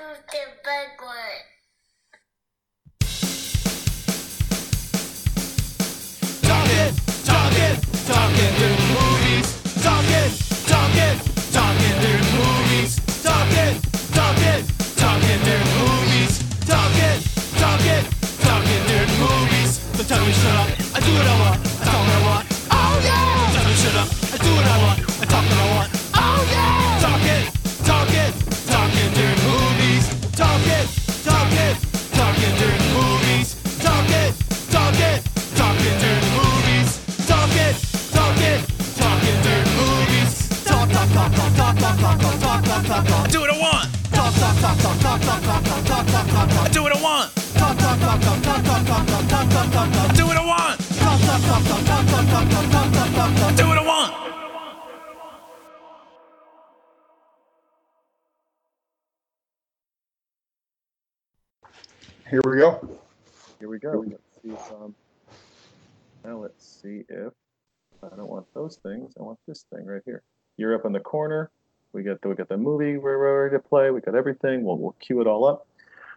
who's the big one? Talking, talking, talking through movies. Talking, talking, talking through movies. Talking, talking, talking through movies. Talking, talking, talking through movies. So tell me shut up. I do what I want. I talk what I want. Oh yeah. Tell me shut up. Do what I want. Do what I want. Do what I want. Do what I want. Here we go. Here we go. Let's see. Um, now let's see if I don't want those things. I want this thing right here. You're up in the corner. We got the, we got the movie we're ready to play. We got everything. We'll we'll cue it all up.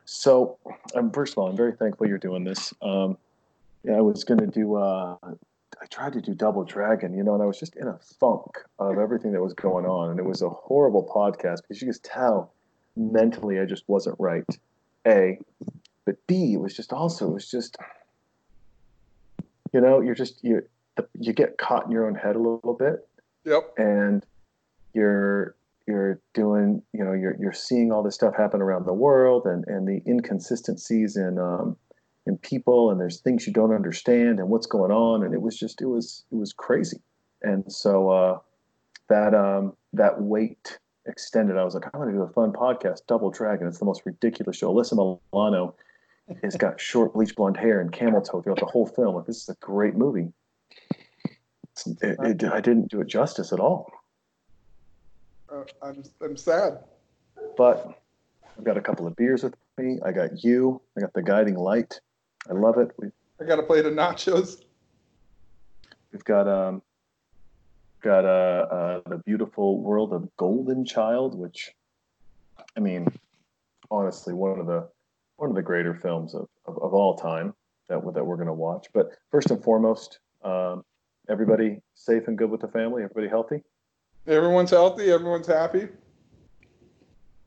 So, um, first of all, I'm very thankful you're doing this. Um, yeah, I was gonna do. Uh, I tried to do Double Dragon, you know, and I was just in a funk of everything that was going on, and it was a horrible podcast because you just tell mentally I just wasn't right. A, but B, it was just also it was just you know you're just you you get caught in your own head a little bit Yep. and you're you're doing you know you're you're seeing all this stuff happen around the world and and the inconsistencies in um in people and there's things you don't understand and what's going on. And it was just it was it was crazy. And so uh that um that weight extended. I was like i'm going to do a fun podcast double dragon. It's the most ridiculous show. Alyssa milano has got short bleach blonde hair and camel toe throughout the whole film. Like this is a great movie. It, it, i didn't do it justice at all Uh, I'm I'm sad. but I've got a couple of beers with me. I got you. I got the guiding light. I love it. We've, I got a plate of nachos. we've got um, got uh, uh, the beautiful world of Golden Child, which, I mean, honestly, one of the one of the greater films of, of, of all time that that we're going to watch. But first and foremost, um, everybody safe and good with the family. Everybody healthy. Everyone's healthy. Everyone's happy.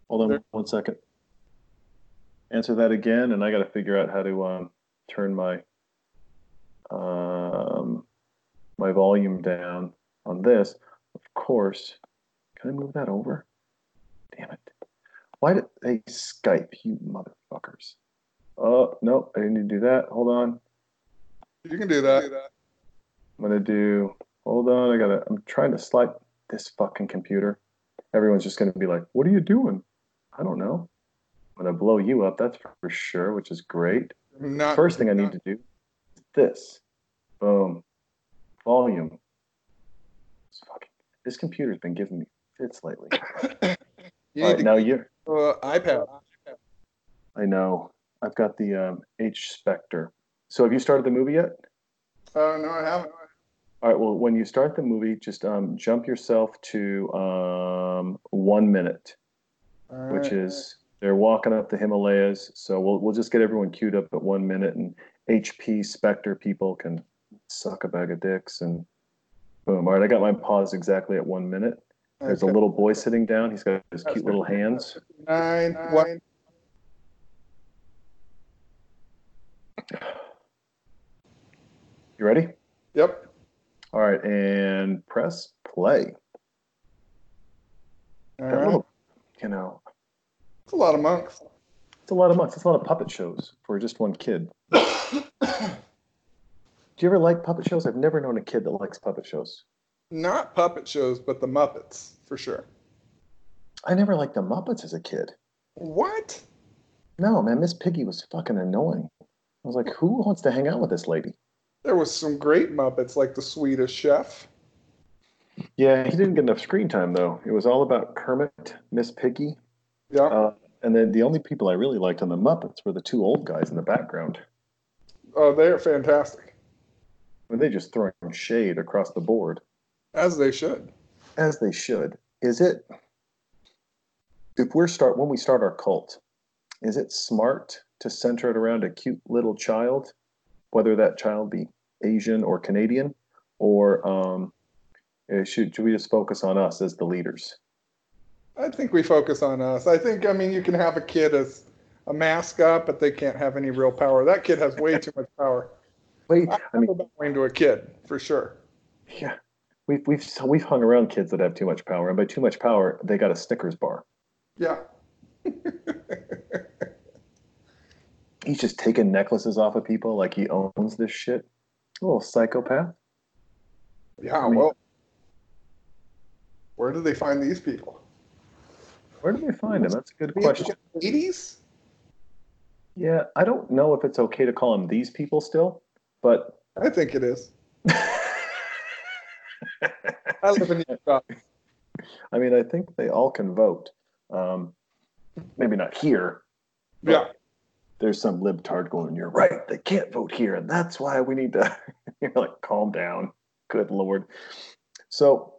Hold on one second. Answer that again, and I got to figure out how to um, turn my um, my volume down on this. Of course, can I move that over? Damn it! Why did they Skype you motherfuckers? Oh no, I didn't need to do that. Hold on. You can do that. I'm gonna do. Hold on, I gotta. I'm trying to slide this fucking computer. Everyone's just gonna be like, "What are you doing?" I don't know. I'm gonna blow you up. That's for sure, which is great. Not, First thing I need to do is this. Boom. Volume. It's fucking- This computer's been giving me fits lately. You All right, now you're. uh, iPad. I know. I've got the um, H Spectre. So have you started the movie yet? Uh, no, I haven't. All right. Well, when you start the movie, just um, jump yourself to um, one minute, All which right. is they're walking up the Himalayas. So we'll we'll just get everyone queued up at one minute, and HP Spectre people can suck a bag of dicks and boom. All right, I got my pause exactly at one minute. There's a little boy sitting down. He's got his cute little hands. nine. One. You ready? Yep. All right, and press play. All That little, you know, It's a lot of monks. it's a lot of months. It's a lot of puppet shows for just one kid. Do you ever like puppet shows? I've never known a kid that likes puppet shows. Not puppet shows, but the Muppets for sure. I never liked the Muppets as a kid. What? No, man, Miss Piggy was fucking annoying. I was like, who wants to hang out with this lady? There was some great Muppets like the Swedish Chef. Yeah, he didn't get enough screen time though. It was all about Kermit, Miss Piggy, Yeah. uh, and then the only people I really liked on the Muppets were the two old guys in the background. Oh, they are fantastic, When they just throwing shade across the board, as they should. as they should. Is it? If we're start when we start our cult, is it smart to center it around a cute little child, whether that child be Asian or Canadian, or um, eh, should, should we just focus on us as the leaders? I think we focus on us. I think, I mean, you can have a kid as a mascot, but they can't have any real power. That kid has way too much power. Wait, I I mean, bowing to a kid for sure. yeah, we've we've so we've hung around kids that have too much power, and by too much power, they got a Snickers bar. Yeah. He's just taking necklaces off of people like he owns this shit. A little psychopath. Yeah. I mean- Well, where did they find these people? Where do they find them? That's a good question. 80s? Yeah, I don't know if it's okay to call them these people still, but I think it is. I live in Utah. I mean, I think they all can vote. Um, maybe not here. Yeah. There's some libtard going, you're right, they can't vote here, and that's why we need to you're like calm down. Good lord. So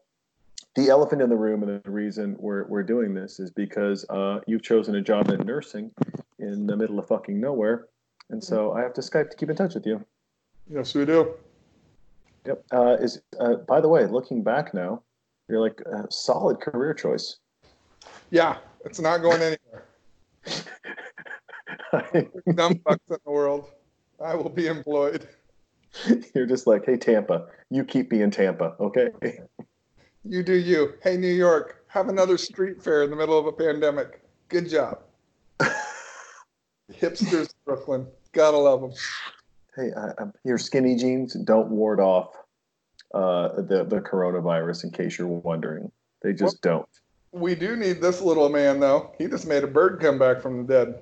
the elephant in the room and the reason we're we're doing this is because uh, you've chosen a job in nursing in the middle of fucking nowhere. And so I have to Skype to keep in touch with you. Yes, we do. Yep. Uh, is uh, by the way, looking back now, you're like a solid career choice. Yeah. It's not going anywhere. Dumb fucks in the world. I will be employed. you're just like, hey Tampa, you keep me in Tampa, okay? You do you. Hey, New York, have another street fair in the middle of a pandemic. Good job. Hipsters, Brooklyn. Gotta love them. Hey, I, I'm, your skinny jeans don't ward off uh, the the coronavirus. In case you're wondering, they just don't. We do need this little man, though. He just made a bird come back from the dead.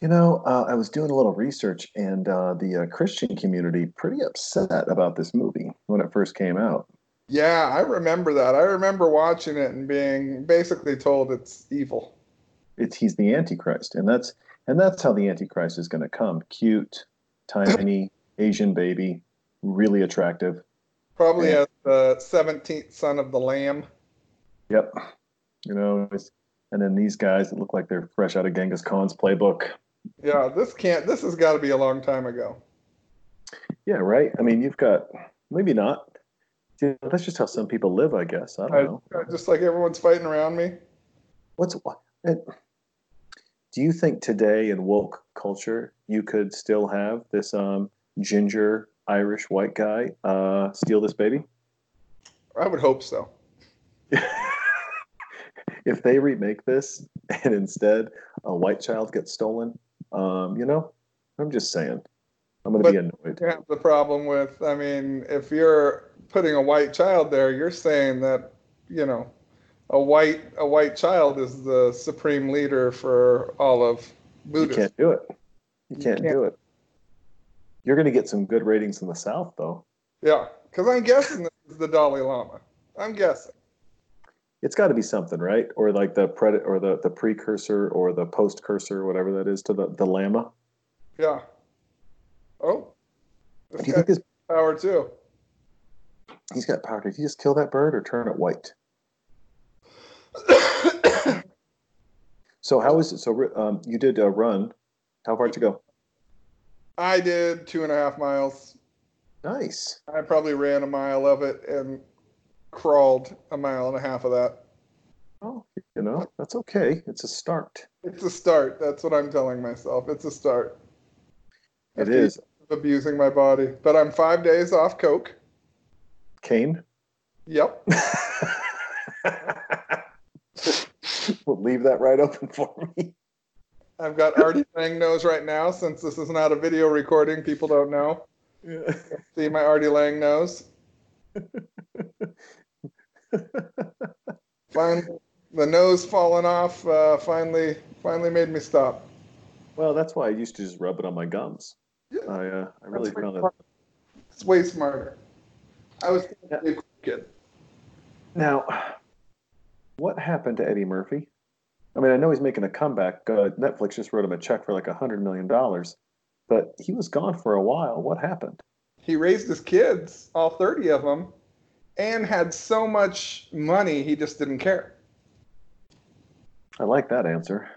You know, uh, I was doing a little research, and uh, the uh, Christian community pretty upset about this movie when it first came out. Yeah, I remember that. I remember watching it and being basically told it's evil. It's he's the Antichrist, and that's and that's how the Antichrist is going to come: cute, tiny Asian baby, really attractive. Probably Yeah. as the 17th son of the Lamb. Yep. You know, and then these guys that look like they're fresh out of Genghis Khan's playbook. Yeah, this can't, this has got to be a long time ago. Yeah, right. I mean, you've got maybe not. That's just how some people live, I guess. I don't I, know. just like everyone's fighting around me. What's what? Do you think today in woke culture you could still have this um, ginger Irish white guy uh, steal this baby? I would hope so. if they remake this and instead a white child gets stolen, um, you know, I'm just saying, I'm going to be annoyed. You have the problem with, I mean, if you're putting a white child there, you're saying that, you know, a white a white child is the supreme leader for all of You Buddhism. can't do it. You You can't, can't. do it. You're going to get some good ratings in the South, though. Yeah, because I'm guessing this is the Dalai Lama. I'm guessing. It's got to be something, right? Or like the pred or the, the precursor or the post cursor, whatever that is, to the, the lama. Yeah. Oh, this Do you think this power too. he's got power? Did he just kill that bird or turn it white? So how was it? So um, you did a run. How far to go? I did two and a half miles. Nice. I probably ran a mile of it and crawled a mile and a half of that. Oh, you know that's okay. It's a start. It's a start. That's what I'm telling myself. It's a start. It After abusing my body, but I'm five days off coke. Kane. Yep. we'll leave that right open for me. I've got Artie Lange nose right now. Since this is not a video recording, people don't know. Yeah. See my Artie Lange nose. Finally, the nose falling off. Uh, finally, finally made me stop. Well, that's why I used to just rub it on my gums. Yeah. I uh, I really That's found it. It's way smarter. I was Yeah. kid. Now, what happened to Eddie Murphy? I mean, I know he's making a comeback. Uh, Netflix just wrote him a check for like a hundred million dollars, but he was gone for a while. What happened? He raised his kids, all 30 of them, and had so much money he just didn't care. I like that answer.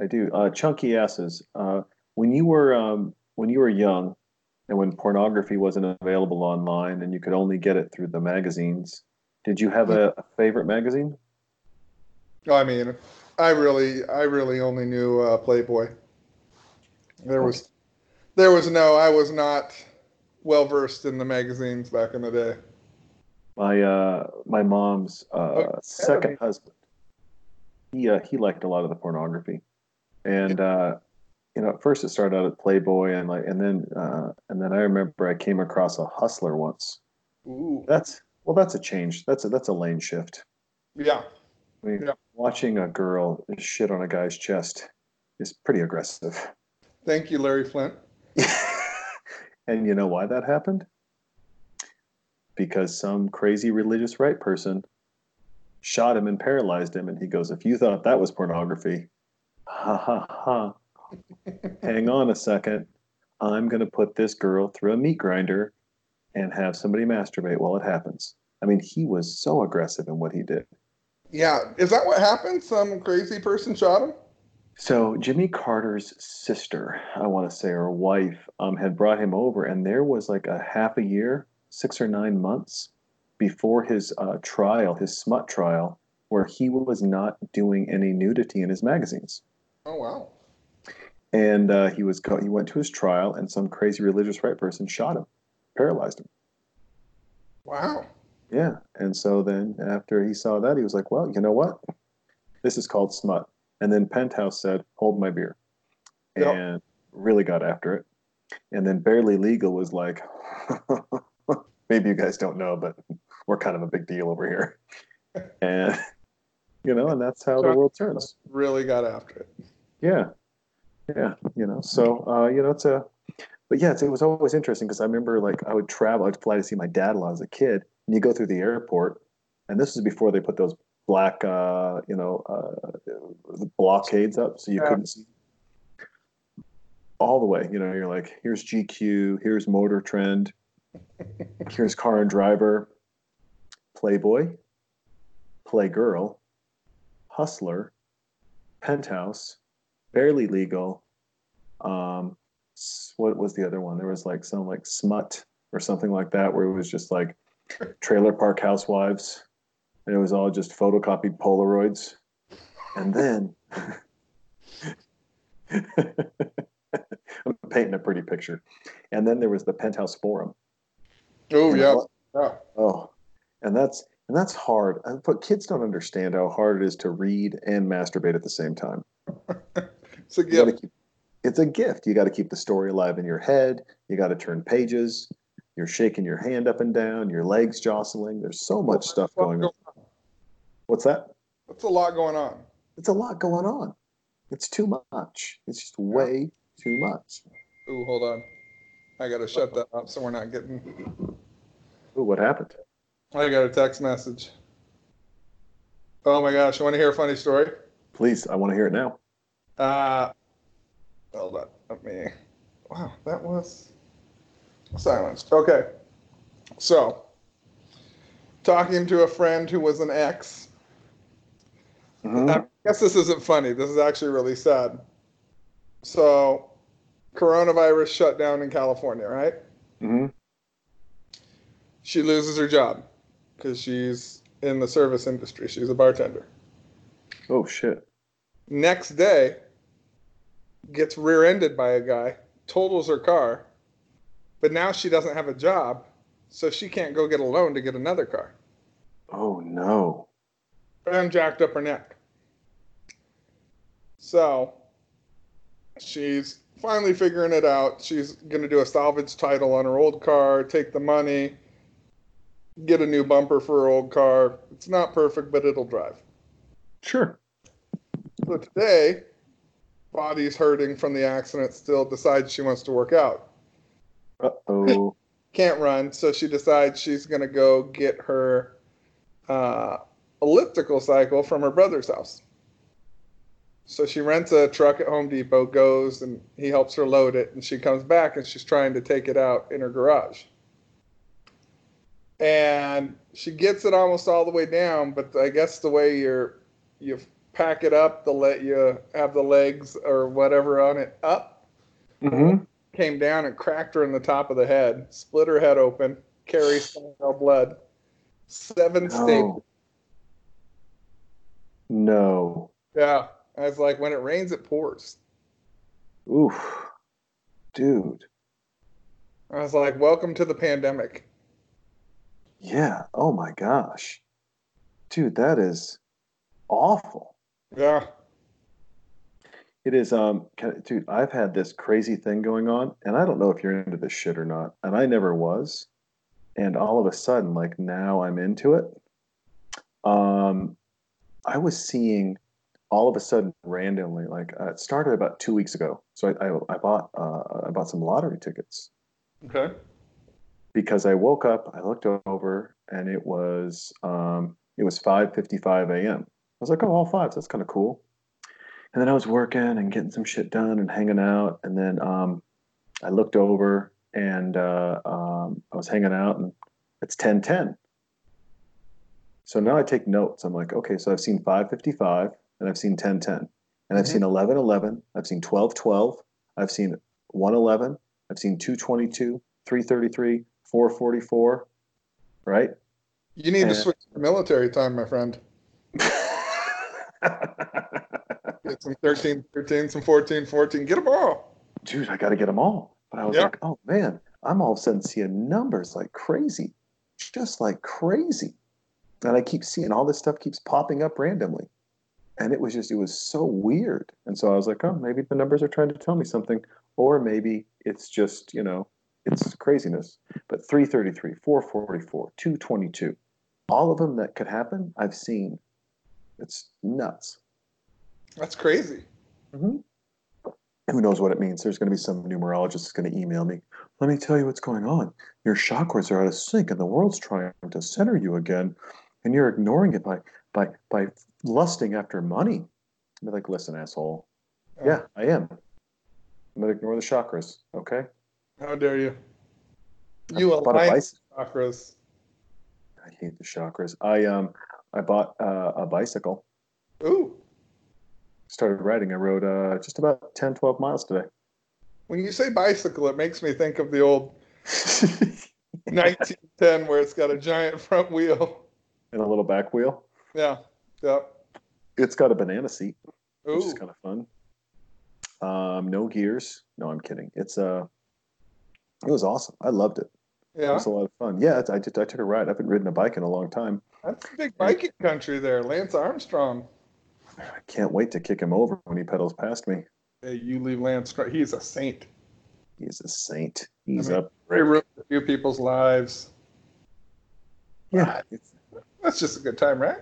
I do. Uh, chunky asses. Uh, when you were um, when you were young, and when pornography wasn't available online, and you could only get it through the magazines, did you have a, a favorite magazine? I mean, I really, I really only knew uh, Playboy. There was, there was no. I was not well versed in the magazines back in the day. My uh, my mom's uh, Okay. second husband. He uh, he liked a lot of the pornography, and uh, you know, at first it started out at Playboy, and like, and then uh, and then I remember I came across a Hustler once. Ooh, That's well, that's a change. That's a that's a lane shift. yeah, I mean, Yeah. watching a girl shit on a guy's chest is pretty aggressive. thank you, Larry Flynt. And you know why that happened? Because some crazy religious right person shot him and paralyzed him. And he goes, If you thought that was pornography, ha ha ha. Hang on a second. I'm going to put this girl through a meat grinder and have somebody masturbate while it happens. I mean, he was so aggressive in what he did. Yeah, is that what happened? Some crazy person shot him. So Jimmy Carter's sister, I want to say, or wife, um, had brought him over, and there was like a half a year, six or nine months before his uh, trial, his smut trial, where he was not doing any nudity in his magazines. Oh wow. And uh, he was he went to his trial, and some crazy religious right person shot him, paralyzed him. Wow. Yeah, and so then after he saw that, he was like, "Well, you know what? This is called smut." And then Penthouse said, "Hold my beer," Yep. and really got after it. And then Barely Legal was like, "Maybe you guys don't know, but we're kind of a big deal over here." And you know, and that's how the world turns. Really got after it. Yeah, yeah, you know. So uh, you know, it's a, but yeah, it's, it was always interesting because I remember like I would travel, I'd fly to see my dad a lot as a kid, and you go through the airport, and this was before they put those black, uh, you know, uh, blockades up so you Yeah. couldn't see all the way. You know, you're like, here's GQ, here's Motor Trend, here's Car and Driver, Playboy, Playgirl, Hustler, Penthouse, Barely Legal. Um, what was the other one? There was like some like Smut or something like that, where it was just like Trailer Park Housewives, and it was all just photocopied Polaroids. And then I'm painting a pretty picture. And then there was the Penthouse Forum. Oh yeah. yeah. Oh, and that's and that's hard. Uh, But kids don't understand how hard it is to read and masturbate at the same time. It's a gift. keep, it's a gift. You got to keep the story alive in your head. You got to turn pages. You're shaking your hand up and down. Your legs jostling. There's so much stuff going on. What's that? That's a lot going on. It's a lot going on. It's too much. It's just way too much. Ooh, hold on. I gotta shut that up so we're not getting. Ooh, what happened? I got a text message. Oh my gosh! You want to hear a funny story? Please, I want to hear it now. Uh, hold on. Let me. Wow, that was silenced. Okay. So, talking to a friend who was an ex. Mhm. I guess this isn't funny. This is actually really sad. So, coronavirus shut down in California, right? Mhm. She loses her job because she's in the service industry. She's a bartender. Oh shit. Next day, gets rear-ended by a guy, totals her car, but now she doesn't have a job, so she can't go get a loan to get another car. Oh no. And jacked up her neck. So she's finally figuring it out. She's going to do a salvage title on her old car, take the money, get a new bumper for her old car. It's not perfect, but it'll drive. Sure. So today, body's hurting from the accident, still decides she wants to work out. Uh oh. Can't run, so she decides she's going to go get her uh, elliptical cycle from her brother's house. So she rents a truck at Home Depot, goes, and he helps her load it, and she comes back and she's trying to take it out in her garage. And she gets it almost all the way down, but I guess the way you're you pack it up to let you have the legs or whatever on it up. Mm-hmm. Came down and cracked her in the top of the head, split her head open, Carrie style blood, seven No. staples. No. Yeah, I was like, when it rains, it pours. Oof. Dude. I was like, welcome to the pandemic. Yeah. Oh my gosh. Dude, that is awful. Yeah. It is, um, dude. I've had this crazy thing going on, and I don't know if you're into this shit or not, and I never was, and all of a sudden, like now, I'm into it. Um, I was seeing all of a sudden randomly, like uh, it started about two weeks ago. So I, I, I bought, uh, I bought some lottery tickets Okay. because I woke up, I looked over, and it was, um, it was 5:55 a.m. I was like, oh, all fives. That's kind of cool. And then I was working and getting some shit done and hanging out. And then um, I looked over and uh, um, I was hanging out and it's 1010. So now I take notes. I'm like, okay, so I've seen 555 and I've seen 1010 and I've Mhm. seen 1111. I've seen 1212. I've seen 111. I've seen 222, 333, 444. Right? You need to switch to military time, my friend. Get some 13, 13, some 14, 14. Get them all. dude, I got to get them all. But I was Yeah. like, oh man, I'm all of a sudden seeing numbers like crazy, just like crazy. And I keep seeing all this stuff keeps popping up randomly. And it was just, it was so weird. And so I was like, oh, maybe the numbers are trying to tell me something. Or maybe it's just, you know, it's craziness. But 333, 444, 222, all of them that could happen, I've seen. It's nuts. That's crazy. Mm-hmm. Who knows what it means? There's going to be some numerologist that's going to email me. Let me tell you what's going on. Your chakras are out of sync, and the world's trying to center you again, and you're ignoring it by by by lusting after money. I'm like, listen, asshole. Yeah, I am. I'm to ignore the chakras. Okay. How dare you? You I bought a align bicycle. chakras. I hate the chakras. I um I bought uh, a bicycle. Ooh. Started riding. I rode uh, just about 10, 12 miles today. When you say bicycle, it makes me think of the old 1910 where it's got a giant front wheel. And a little back wheel. Yeah. Yeah. It's got a banana seat. which is kind of fun. Um, no gears. No, I'm kidding. It's uh, it was awesome. I loved it. Yeah, it was a lot of fun. Yeah, I did. I took a ride. I haven't ridden a bike in a long time. That's a big biking country there. Lance Armstrong. I can't wait to kick him over when he pedals past me. Hey, you leave Lance. He's a saint. He's a saint. He's I mean, up. He ruined a few people's lives. Yeah, it's, That's just a good time, right?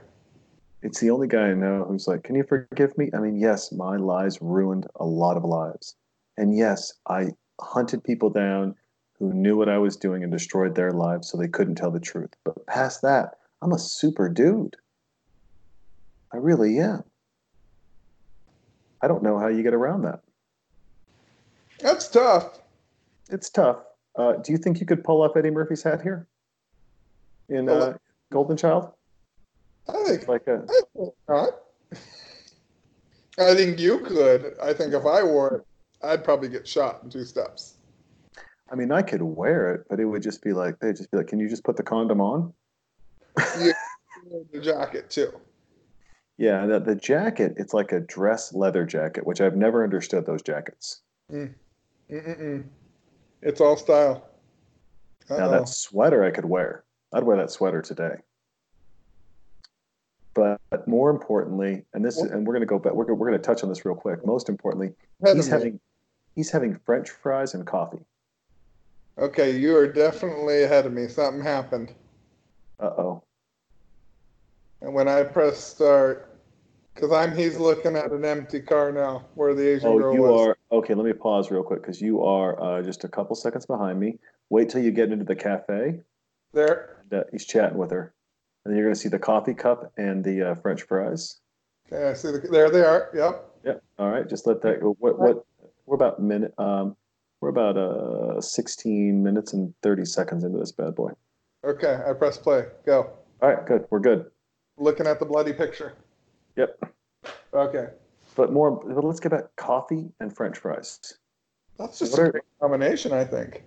it's the only guy I know who's like, "Can you forgive me?" I mean, yes, my lies ruined a lot of lives, and yes, I hunted people down who knew what I was doing and destroyed their lives, so they couldn't tell the truth. But past that, I'm a super dude. I really am. I don't know how you get around that. That's tough. It's tough. Uh, do you think you could pull off Eddie Murphy's hat here in uh, Golden Child? I think Like a I think not. I think you could. I think if I wore it, I'd probably get shot in two steps. I mean, I could wear it, but it would just be like they'd just be like, "Can you just put the condom on?" yeah, the jacket too. Yeah, the, the jacket, it's like a dress leather jacket, which I've never understood those jackets. Mm. Mm-mm-mm. It's all style. Now Uh-oh. that sweater I could wear. I'd wear that sweater today. But more importantly, and this and we're gonna go back. We're we're gonna touch on this real quick. Most importantly, he's having he's having French fries and coffee. Okay, you are definitely ahead of me. Something happened. Uh oh. And when I press start, because I'm he's looking at an empty car now where the Asian Oh, girl you was. are okay. Let me pause real quick because you are uh, just a couple seconds behind me. Wait till you get into the cafe. There. And, uh, he's chatting with her, and then you're gonna see the coffee cup and the uh, French fries. Okay, I see. The, there they are. Yep. Yep. All right. Just let that go. What? What? We're about minute. Um, we're about uh 16 minutes and 30 seconds into this bad boy. Okay, I press play. Go. All right. Good. We're good. Looking at the bloody picture. Yep. Okay. But more, but let's get back coffee and French fries. That's just What a are- great combination, I think.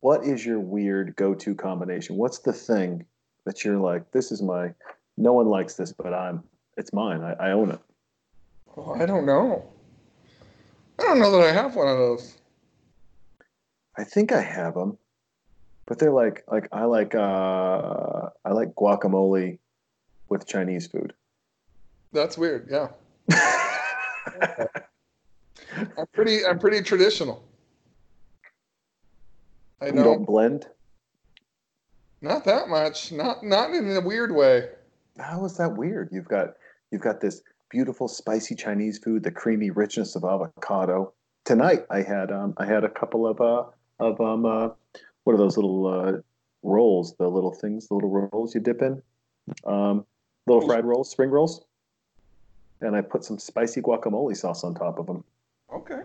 What is your weird go-to combination? What's the thing that you're like, this is my, no one likes this, but I'm, it's mine. I, I own it. Oh, I don't know. I don't know that I have one of those. I think I have them, but they're like, like I like, uh, I like guacamole with Chinese food. That's weird. Yeah. I'm pretty. I'm pretty traditional. I you don't blend. Not that much. Not not in a weird way. How is that weird? You've got you've got this beautiful spicy Chinese food, the creamy richness of avocado. Tonight I had um I had a couple of uh of um uh what are those little uh rolls, the little things, the little rolls you dip in? Um little fried rolls, spring rolls. And I put some spicy guacamole sauce on top of them. Okay.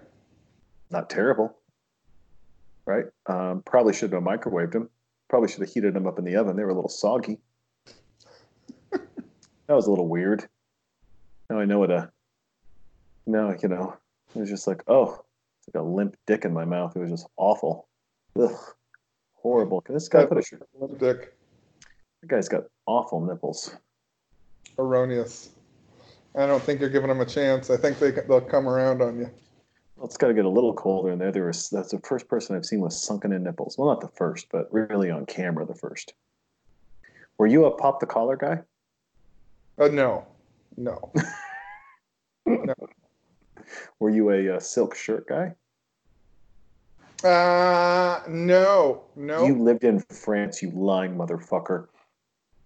Not terrible. Right? Um probably should have microwaved them. Probably should have heated them up in the oven. They were a little soggy. that was a little weird. Now I know what a. Now you know. It was just like, oh, it's like a limp dick in my mouth. It was just awful. Ugh, horrible. Can this guy put a shirt? dick. The guy's got awful nipples. Erroneous. I don't think you're giving them a chance. I think they they'll come around on you. Well, it's got to get a little colder in there. There was that's the first person I've seen with sunken in nipples. Well, not the first, but really on camera the first. Were you a pop the collar guy? Uh, no, no. no. Were you a, uh silk shirt guy? Uh, no, no. You lived in France, you lying motherfucker.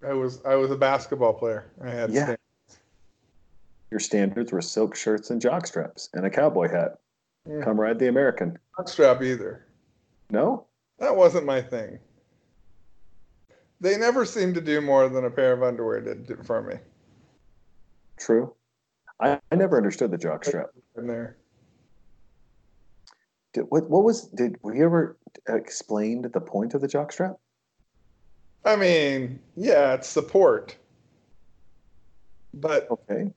I was I was a basketball player. I had Yeah. stand- Your standards were silk shirts and jock straps and a cowboy hat. Mm. Come ride the American. not strap either. No? That wasn't my thing. They never seemed to do more than a pair of underwear did for me. True. I, I never understood the jock strap. In there, Did, what, what was, did, we ever explained the point of the jock strap? I mean, yeah, it's support, but Okay.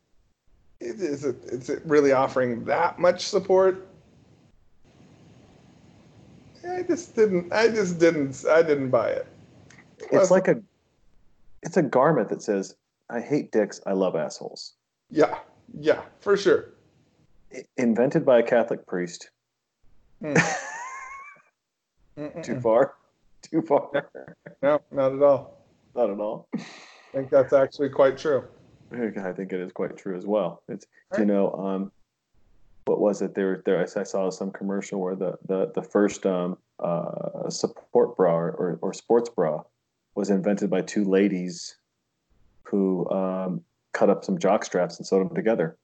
is is it is it really offering that much support? I just didn't. I just didn't. I didn't buy it. It It's like a, it's a garment that says, I hate dicks, I love assholes. yeah, yeah, for sure. Invented by a Catholic priest. Mm. Too far? Too far? No, not at all. Not at all. I think that's actually quite true. I think it is quite true as well. It's you know, um, what was it? There, there. I saw some commercial where the the the first um uh support bra or or sports bra was invented by two ladies who um cut up some jock straps and sewed them together.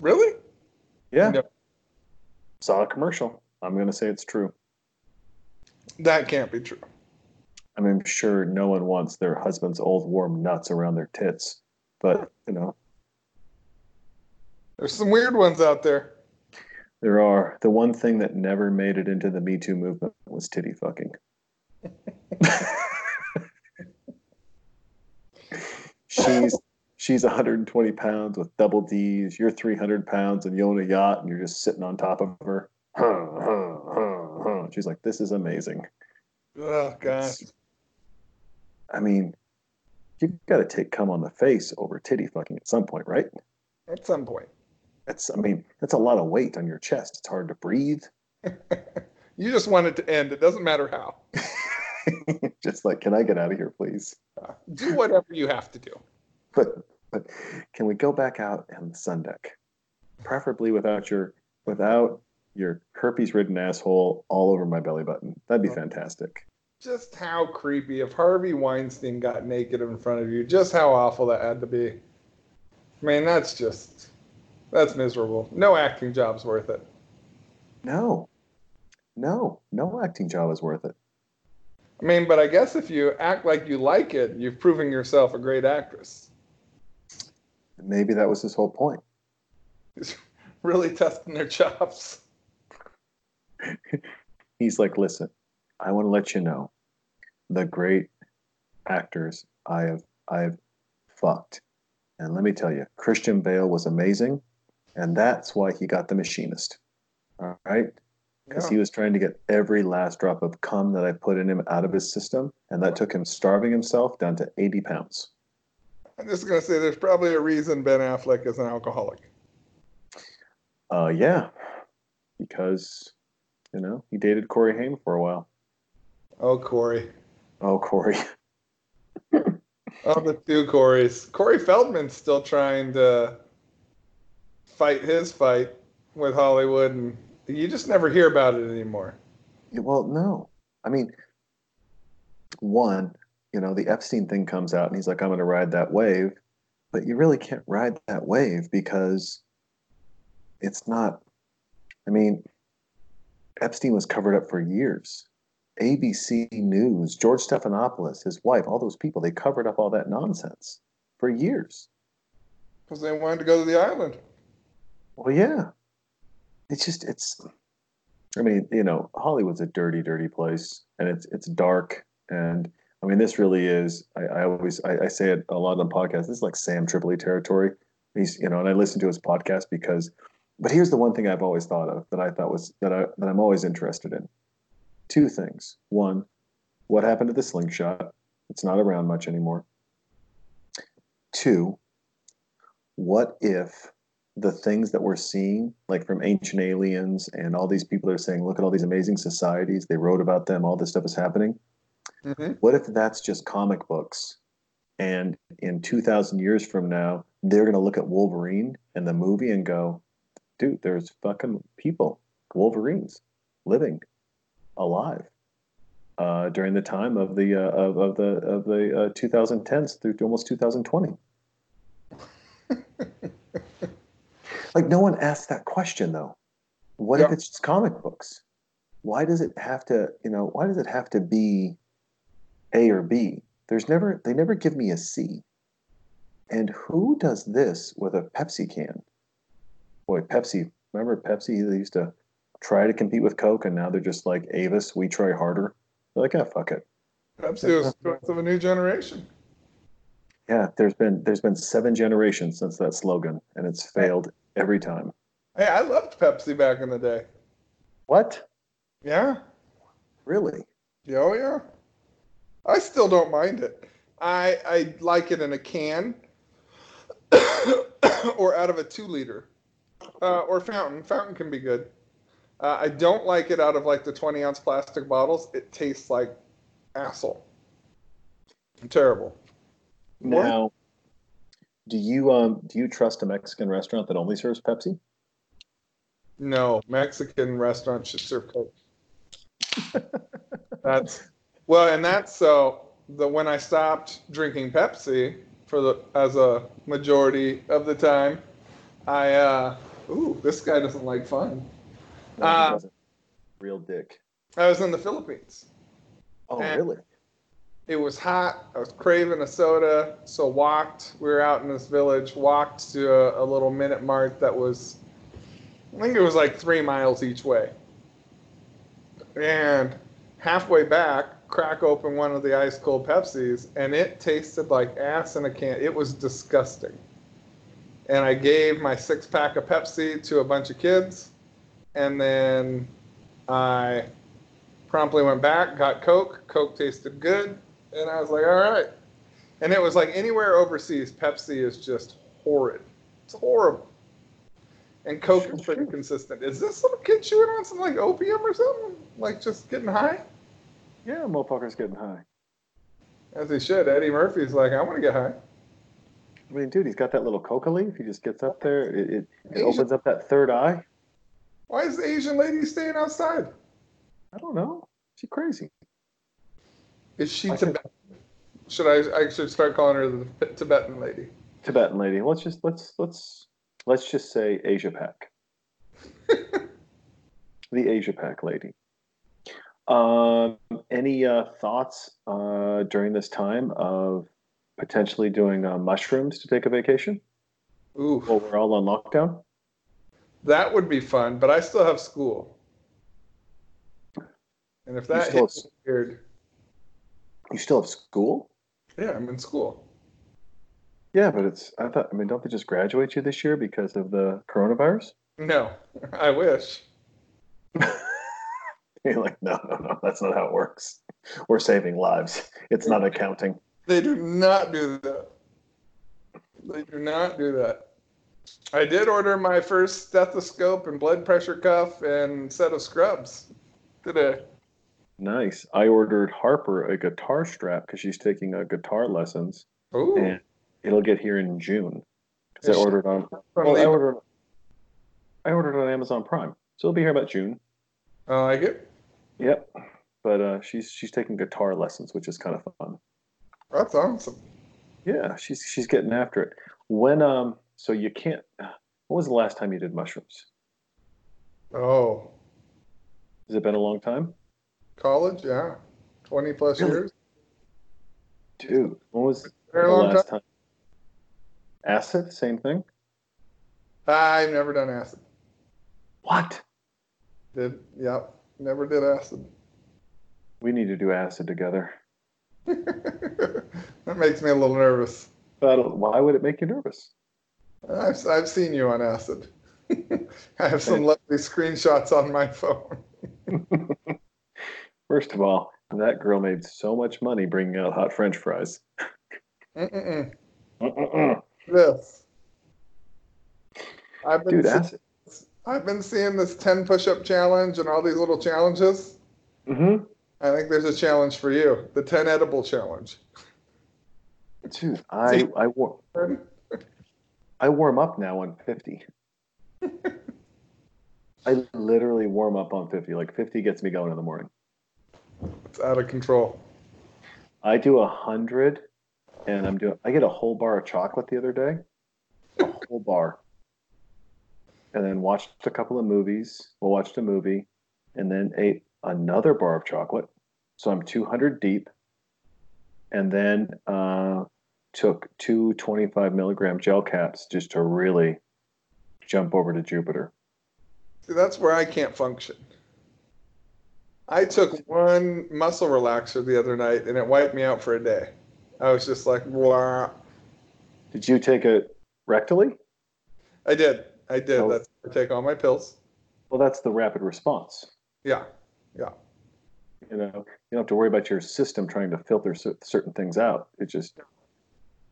Really? Yeah, No. saw a commercial. I'm gonna say it's true. That can't be true. I mean, I'm sure no one wants their husband's old warm nuts around their tits, but you know, There's some weird ones out there. There are. The one thing that never made it into the Me Too movement was titty fucking. she's she's 120 pounds with double D's. You're 300 pounds and you own a yacht and you're just sitting on top of her. Huh, huh, huh, huh. She's like, this is amazing. Oh gosh. I mean, you've got to take cum on the face over titty fucking at some point, right? At some point. That's, I mean, that's a lot of weight on your chest. It's hard to breathe. You just want it to end. It doesn't matter how. just like, can I get out of here, please? Uh, do whatever you have to do. But but can we go back out on the sun deck, preferably without your without your herpes-ridden asshole all over my belly button? That'd be fantastic. Just how creepy if Harvey Weinstein got naked in front of you. Just how awful that had to be. I mean, that's just that's miserable. No acting job's worth it. No, no, no acting job is worth it. I mean, but I guess if you act like you like it, you've proven yourself a great actress. Maybe that was his whole point. He's really testing their chops. He's like, listen, I want to let you know the great actors I have I have fucked And let me tell you, Christian Bale was amazing, and that's why he got the machinist. All right, because Yeah. he was trying to get every last drop of cum that I put in him out of his system, and that took him starving himself down to 80 pounds. I'm just gonna say there's probably a reason Ben Affleck is an alcoholic. Uh, yeah, because you know he dated Corey Haim for a while. Oh, Corey. Oh, Corey. Oh, the two Corys. Corey Feldman's still trying to fight his fight with Hollywood, and you just never hear about it anymore. Yeah, Well, no. I mean, one, you know, the Epstein thing comes out and he's like, I'm going to ride that wave. But you really can't ride that wave because it's not, I mean, Epstein was covered up for years. ABC News, George Stephanopoulos, his wife, all those people, they covered up all that nonsense for years. Because they wanted to go to the island. Well, yeah. It's just it's. I mean, you know, Hollywood's a dirty, dirty place, and it's it's dark. And I mean, this really is. I, I always I, I say it a lot on podcasts. This is like Sam Tripoli territory. He's you know, and I listen to his podcast because. But here's the one thing I've always thought of that I thought was that I that I'm always interested in. Two things. One, what happened to the slingshot? It's not around much anymore. Two, what if the things that we're seeing, like from ancient aliens and all these people are saying, look at all these amazing societies, they wrote about them, all this stuff is happening. Mm-hmm. What if that's just comic books? And in 2,000 years from now, they're going to look at Wolverine and the movie and go, dude, there's fucking people, Wolverines, living, alive. Uh, during the time of the uh, of, of the of the uh, 2010s through to almost 2020. like no one asks that question though. What if it's just comic books? Why does it have to, you know, why does it have to be A or B? There's never they never give me a C. And who does this with a Pepsi can? Boy, Pepsi, remember Pepsi? They used to try to compete with Coke and now they're just like Avis, we try harder. They're like, ah, fuck it. Pepsi was choice of a new generation. Yeah, there's been there's been seven generations since that slogan, and it's failed every time. Hey, I loved Pepsi back in the day. What? Yeah. Really? Yeah, Oh yeah. I still don't mind it. I I like it in a can or out of a two liter uh, or fountain. Fountain can be good. Uh, I don't like it out of like the twenty ounce plastic bottles. It tastes like asshole. Terrible. What? Now, do you um do you trust a Mexican restaurant that only serves Pepsi? No, Mexican restaurants should serve Coke. that's well, and that's so the when I stopped drinking Pepsi for the as a majority of the time, I uh ooh, this guy doesn't like fun. No, Uh. Real dick. I was in the Philippines. Oh, eh. really? It was hot. I was craving a soda, so walked. We were out in this village. Walked to a, a little minute mart that was, I think it was like three miles each way. And halfway back, crack open one of the ice cold Pepsis, and it tasted like ass in a can. It was disgusting. And I gave my six pack of Pepsi to a bunch of kids, and then I promptly went back, got Coke. Coke tasted good. And I was like, all right. And it was like anywhere overseas, Pepsi is just horrid. It's horrible. And Coke is pretty consistent. Is this little kid chewing on some like opium or something? Like just getting high? Yeah, motherfucker's getting high. As he should. Eddie Murphy's like, I want to get high. I mean, dude, he's got that little coca leaf. He just gets up there. It, it, it opens up that third eye. Why is the Asian lady staying outside? I don't know. She crazy. Is she I Tibetan? Should I? I should start calling her the Tibetan lady. Tibetan lady. Let's just let's let's let's just say Asia Pac. the Asia Pac lady. Um, any uh, thoughts uh, during this time of potentially doing uh, mushrooms to take a vacation Ooh, while we're all on lockdown? that would be fun. But I still have school. And if that hits weird, You still have school? yeah, I'm in school. Yeah, but it's. I thought. I mean, don't they just graduate you this year because of the coronavirus? No, I wish. You're like, no, no, no. That's not how it works. We're saving lives. It's not accounting. They do not do that. They do not do that. I did order my first stethoscope and blood pressure cuff and set of scrubs today. Nice. I ordered Harper a guitar strap because she's taking uh, guitar lessons, Ooh, and it'll get here in June. Because I ordered on. Well, I ordered. I ordered on Amazon Prime, so it'll be here about June. I like it. Yep. But uh, she's she's taking guitar lessons, which is kind of fun. That's awesome. Yeah, she's she's getting after it. When um, so you can't. When was the last time you did mushrooms? Oh, Has it been a long time, college, yeah, twenty plus Really? years. dude? When was the last time. time? Acid, same thing. I've never done acid. What? Did yep, never did acid. We need to do acid together. that makes me a little nervous. But why would it make you nervous? I've, I've seen you on acid. I have some lovely screenshots on my phone. First of all, that girl made so much money bringing out hot French fries. This. I've been Dude, I've been seeing this 10 push-up challenge and all these little challenges. Mm-hmm. I think there's a challenge for you, the 10 edible challenge. Dude, I I war I warm up now on fifty. I literally warm up on fifty. Like fifty gets me going in the morning. It's out of control. I do a hundred, and I'm doing. I get a whole bar of chocolate the other day, a whole bar, and then watched a couple of movies. Well, watched a movie, and then ate another bar of chocolate. So I'm 200 deep, and then uh, took two 25 milligram gel caps just to really jump over to Jupiter. See, that's where I can't function. I took one muscle relaxer the other night and it wiped me out for a day. I was just like, wow. Did you take it rectally? I did. I did. Oh. That's I take all my pills. Well, that's the rapid response. Yeah. Yeah. You know, you don't have to worry about your system trying to filter certain things out. It just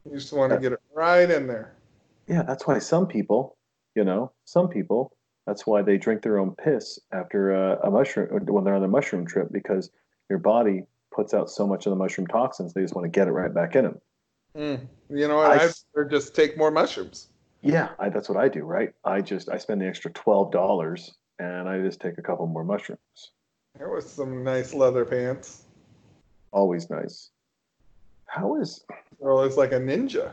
You just want to get it right in there. Yeah, that's why some people, you know, some people, that's why they drink their own piss after uh, a mushroom when they're on the mushroom trip because your body puts out so much of the mushroom toxins they just want to get it right back in them. Mm. You know what? I I'd rather just take more mushrooms. Yeah, I, that's what I do, right? I just I spend the extra twelve dollars and I just take a couple more mushrooms. There was some nice leather pants. Always nice. How is Girl is like a ninja.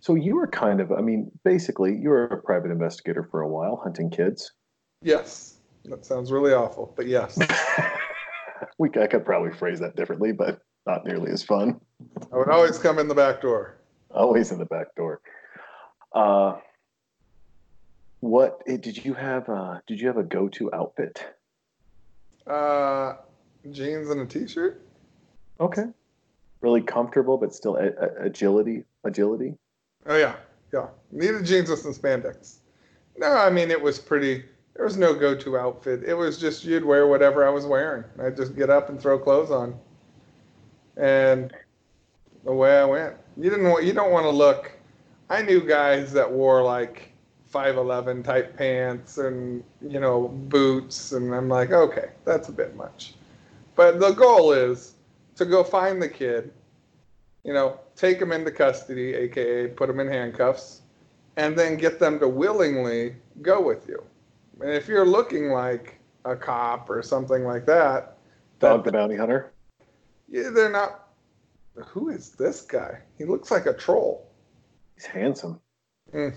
So you were kind of I mean basically you were a private investigator for a while hunting kids. Yes. That sounds really awful, but yes. we I could probably phrase that differently, but not nearly as fun. I would always come in the back door. always in the back door. Uh, what eh, did you have? Uh, did you have a go-to outfit? Uh, jeans and a t-shirt. Okay, really comfortable, but still a- a- agility. Agility. Oh yeah, yeah. Needed jeans with some spandex. No, I mean it was pretty. There was no go-to outfit. It was just you'd wear whatever I was wearing. I'd just get up and throw clothes on, and away I went. You didn't. want- You don't want to look. I knew guys that wore like 5'11 type pants and you know boots, and I'm like, okay, that's a bit much. But the goal is to go find the kid, you know, take them into custody, aka put them in handcuffs, and then get them to willingly go with you. And if you're looking like a cop or something like that, Dog the bounty hunter. yeah, they're not. Who is this guy? He looks like a troll. He's handsome. Mm.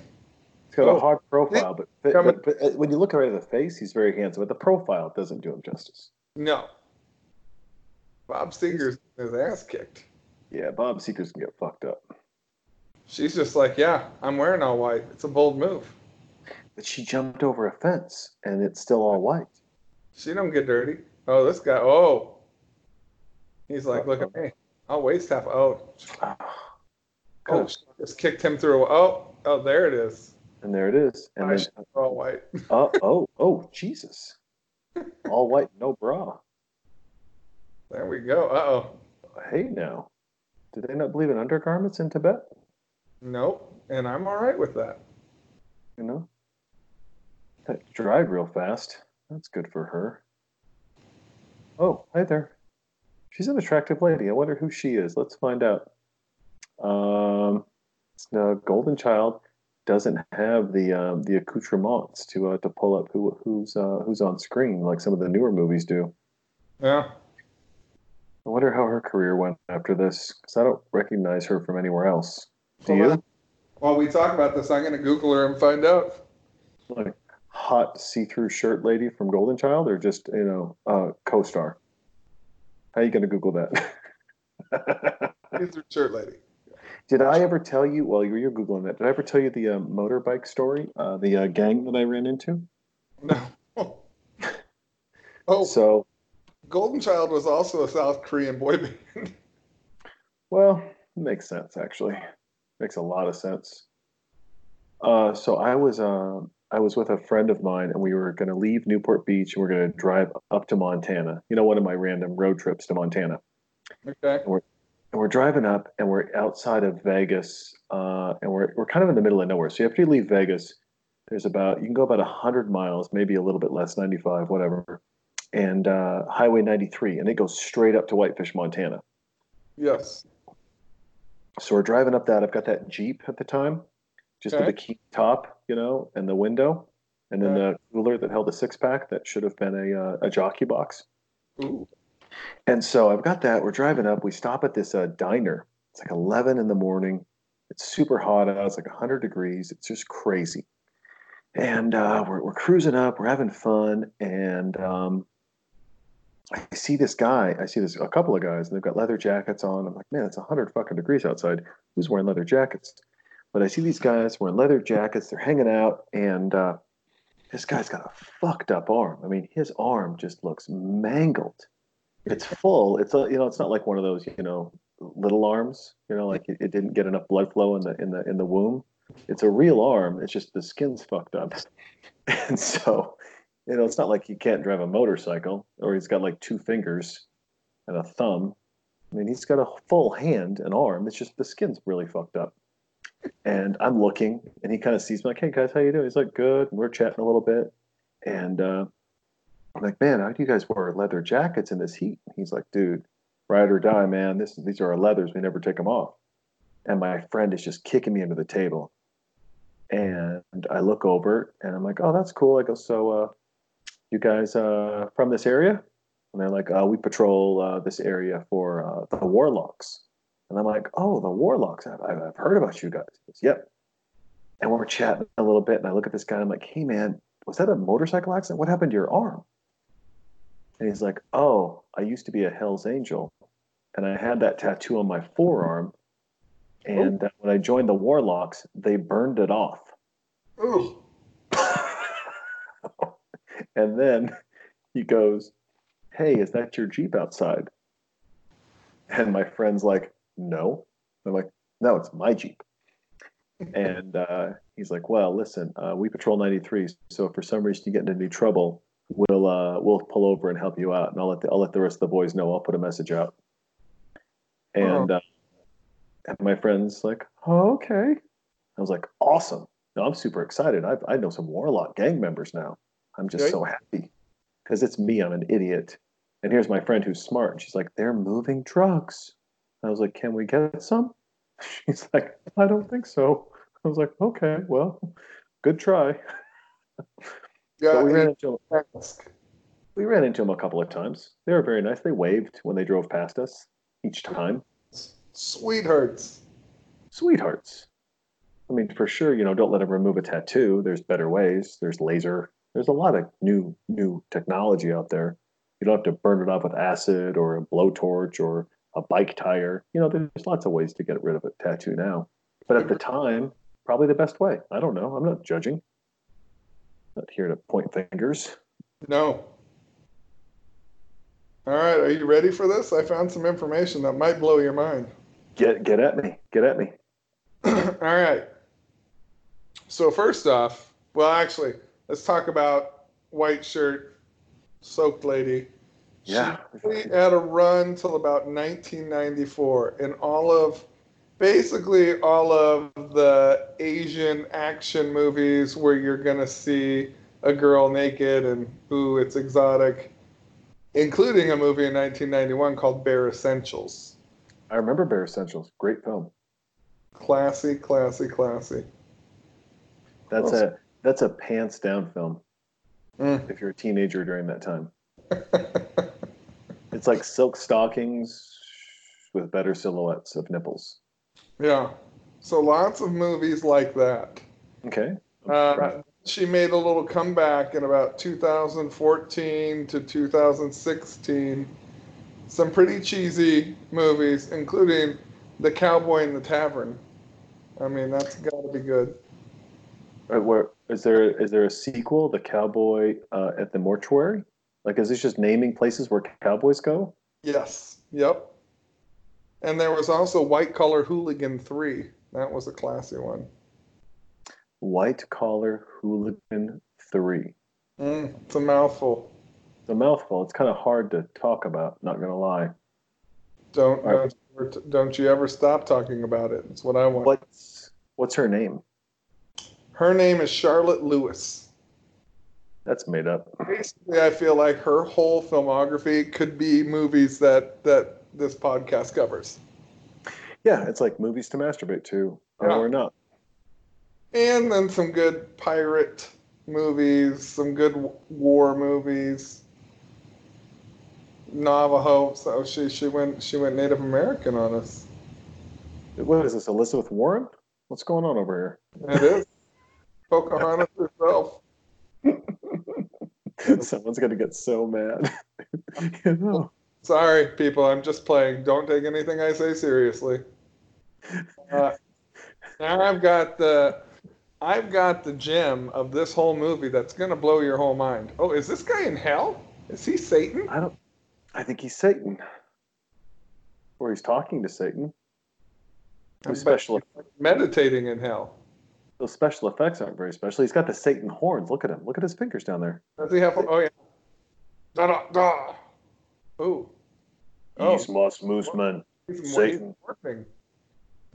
He's got Oh. a hard profile, but, but, but, but uh, when you look right at the face, he's very handsome. But the profile doesn't do him justice. No. Bob Seger's his ass kicked. Yeah, Bob Seekers can get fucked up. She's just like, yeah, I'm wearing all white. It's a bold move. But she jumped over a fence, and it's still all white. She don't get dirty. Oh, this guy. Oh. He's like, look at me. I'll waste half. Oh, Oh, she just kicked him through. Oh, oh, there it is. And there it is. And then, should all white. oh, oh, oh, Jesus. All white, no bra. There we go. Uh oh. Hey now. Do they not believe in undergarments in Tibet? Nope. And I'm all right with that. You know? That dried real fast. That's good for her. Oh, hi there. She's an attractive lady. I wonder who she is. Let's find out. Um, the Golden Child doesn't have the um, the accoutrements to uh, to pull up who who's uh, who's on screen like some of the newer movies do. Yeah. I wonder how her career went after this because I don't recognize her from anywhere else. Do Well, you? While we talk about this, I'm going to Google her and find out. Like hot see-through shirt lady from Golden Child, or just you know uh, co-star? How are you gonna Google that? Her shirt lady. Did I ever tell you while you were googling that? Did I ever tell you the uh, motorbike story? Uh, the uh, gang that I ran into. No. Oh, So, Golden Child was also a South Korean boy band. well, makes sense actually. Makes a lot of sense. Uh, so I was uh, I was with a friend of mine, and we were going to leave Newport Beach, and we're going to drive up to Montana. You know, one of my random road trips to Montana. Okay. and we're driving up and we're outside of Vegas uh, and we're, we're kind of in the middle of nowhere. So after you leave Vegas, there's about, you can go about 100 miles, maybe a little bit less, 95, whatever, and uh, Highway 93, and it goes straight up to Whitefish, Montana. Yes. So we're driving up that. I've got that Jeep at the time, just Okay. with the key top, you know, and the window, and then the cooler that held a six pack that should have been a, uh, a jockey box. Ooh. And so I've got that. We're driving up. We stop at this uh, diner. It's like 11 in the morning. It's super hot out. It's like 100 degrees. It's just crazy. And uh, we're, we're cruising up. We're having fun. And um, I see this guy. I see this a couple of guys, and they've got leather jackets on. I'm like, man, it's 100 fucking degrees outside. Who's wearing leather jackets? But I see these guys wearing leather jackets. They're hanging out, and uh, this guy's got a fucked up arm. I mean, his arm just looks mangled it's full. It's a, you know, it's not like one of those, you know, little arms. You know, like it, it didn't get enough blood flow in the in the in the womb. It's a real arm. It's just the skin's fucked up, and so, you know, it's not like he can't drive a motorcycle or he's got like two fingers and a thumb. I mean, he's got a full hand and arm. It's just the skin's really fucked up. And I'm looking, and he kind of sees me like, "Hey guys, how you doing?" He's like, "Good." And we're chatting a little bit, and uh, I'm like, man, how do you guys wear leather jackets in this heat? He's like, dude, ride or die, man. This these are our leathers. We never take them off. And my friend is just kicking me under the table. And I look over and I'm like, oh, that's cool. I go, so uh, you guys uh, from this area? And they're like, uh, we patrol uh, this area for uh, the Warlocks. And I'm like, oh, the Warlocks. I've, I've heard about you guys. Goes, yep. And we're chatting a little bit. And I look at this guy. And I'm like, hey, man, was that a motorcycle accident? What happened to your arm? And he's like, Oh, I used to be a Hell's Angel, and I had that tattoo on my forearm. And uh, when I joined the Warlocks, they burned it off. Ooh. And then he goes, Hey, is that your Jeep outside? And my friend's like, No. I'm like, No, it's my Jeep. and uh, he's like, Well, listen, uh, we patrol 93. So if for some reason you get into any trouble, we'll uh, we'll pull over and help you out. And I'll let the, I'll let the rest of the boys know. I'll put a message out. And, uh, and my friend's like, oh, okay. I was like, awesome. No, I'm super excited. I, I know some Warlock gang members now. I'm just Okay. so happy because it's me. I'm an idiot. And here's my friend who's smart. And she's like, they're moving drugs. I was like, can we get some? She's like, I don't think so. I was like, okay, well, good try. Yeah. We ran into them, we ran into them a couple of times. They were very nice. They waved when they drove past us each time. Sweethearts. Sweethearts. I mean, for sure, you know, don't let them remove a tattoo. There's better ways. There's laser. There's a lot of new new technology out there. You don't have to burn it off with acid or a blowtorch or a bike tire. You know, there's lots of ways to get rid of a tattoo now. But at the time, probably the best way. I don't know. I'm not judging. Not here to point fingers. No. All right. Are you ready for this? I found some information that might blow your mind. Get get at me. Get at me. All right. So first off, well, actually, let's talk about white shirt, soaked lady. Yeah. She really had a run till about 1994, and all of, basically all of the Asian action movies where you're gonna see a girl naked and ooh, it's exotic, including a movie in 1991 called Bare Essentials. I remember Bare Essentials. Great film. Classy, classy, classy. That's Awesome. a that's a pants down film. Mm. If you're a teenager during that time, it's like silk stockings with better silhouettes of nipples. yeah. So lots of movies like that. Okay. Uh, she made a little comeback in about 2014 to 2016. Some pretty cheesy movies, including The Cowboy in the Tavern. I mean, that's got to be good. Uh, where is there is there a sequel, The Cowboy uh, at the Mortuary? Like, is this just naming places where cowboys go? Yes. Yep. And there was also White Collar Hooligan 3. That was a classy one. White Collar Hooligan Three. Mm, it's a mouthful. The mouthful. It's kind of hard to talk about. Not gonna lie. Don't right. don't, don't you ever stop talking about it. It's what I want. What's what's her name? Her name is Charlotte Lewis. That's made up. Basically, I feel like her whole filmography could be movies that that this podcast covers, Yeah, it's like movies to masturbate to, uh-huh. Yeah. or not. and then some good pirate movies, some good war movies. Navajo. So she she went she went Native American on us. What is this, Elizabeth Warren? What's going on over here? It is Pocahontas herself. Someone's gonna get so mad. you know. Sorry, people. I'm just playing. Don't take anything I say seriously. Uh, now I've got the, I've got the gem of this whole movie that's gonna blow your whole mind. Oh, is this guy in hell? Is he Satan? I don't. I think he's Satan, or he's talking to Satan. Special meditating in hell. Those special effects aren't very special. He's got the Satan horns. Look at him. Look at his fingers down there. Does he have? Oh yeah. Da da da. Ooh. Oh, Moss Mooseman. he's more, he's Satan. morphing.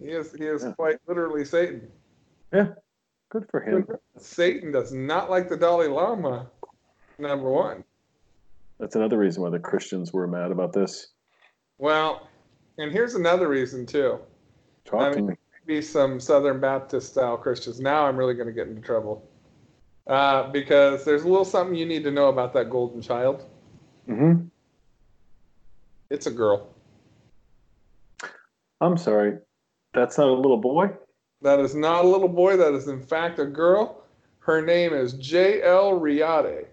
He is. He is Yeah. quite literally Satan. Yeah. Good for him. Satan does not like the Dalai Lama. Number one. That's another reason why the Christians were mad about this. Well, and here's another reason too. Talk I to me. Be some Southern Baptist style Christians. Now I'm really going to get into trouble uh, because there's a little something you need to know about that golden child. Mm-hmm. It's a girl. I'm sorry. That's not a little boy. That is not a little boy. That is in fact a girl. Her name is J.L. Reate.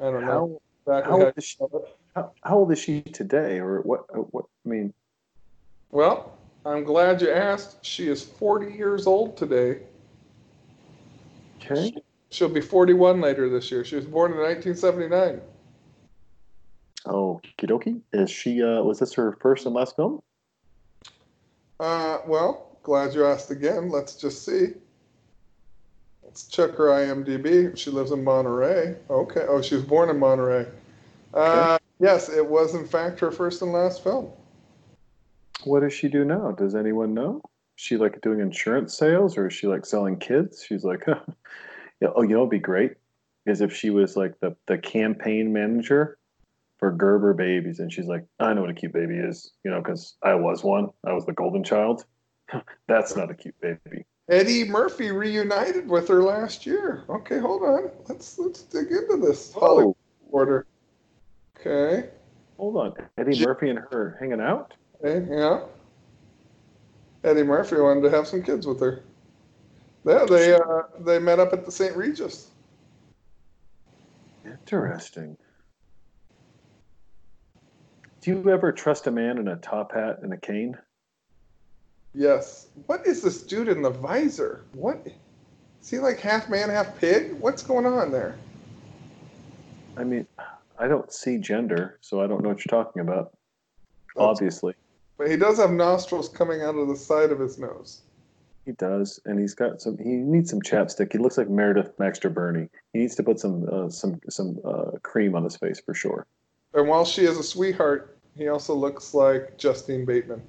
I don't know How exactly how how old is she? How, old is she today, or what? What I mean, Well, I'm glad you asked. She is 40 years old today. okay. She'll be 41 later this year. She was born in 1979. Oh, kidoki. Is she? Uh, was this her first and last film? Uh, well, glad you asked again. Let's just see. Let's check her IMDb. She lives in Monterey. Okay. Oh, she was born in Monterey. Uh, yes, it was in fact her first and last film. What does she do now? Does anyone know? Is she like doing insurance sales, or is she like selling kids? She's like, oh, you know, it'd be great is if she was like the the campaign manager for Gerber babies, and she's like, I know what a cute baby is, you know, because I was one. I was the golden child. That's not a cute baby. Eddie Murphy reunited with her last year. Okay, hold on. Let's let's dig into this Oh, Hollywood order. Okay. hold on, Eddie Murphy and her hanging out. Okay, yeah. Eddie Murphy wanted to have some kids with her. Yeah, they uh, they met up at the St. Regis. Interesting. Do you ever trust a man in a top hat and a cane? Yes. What is this dude in the visor? What? Is he like half man, half pig? What's going on there? I mean, I don't see gender, so I don't know what you're talking about. That's- Obviously. But he does have nostrils coming out of the side of his nose. He does, and he's got some. He needs some chapstick. He looks like Meredith Baxter Birney. He needs to put some uh, some some uh, cream on his face for sure. And while she is a sweetheart, he also looks like Justine Bateman.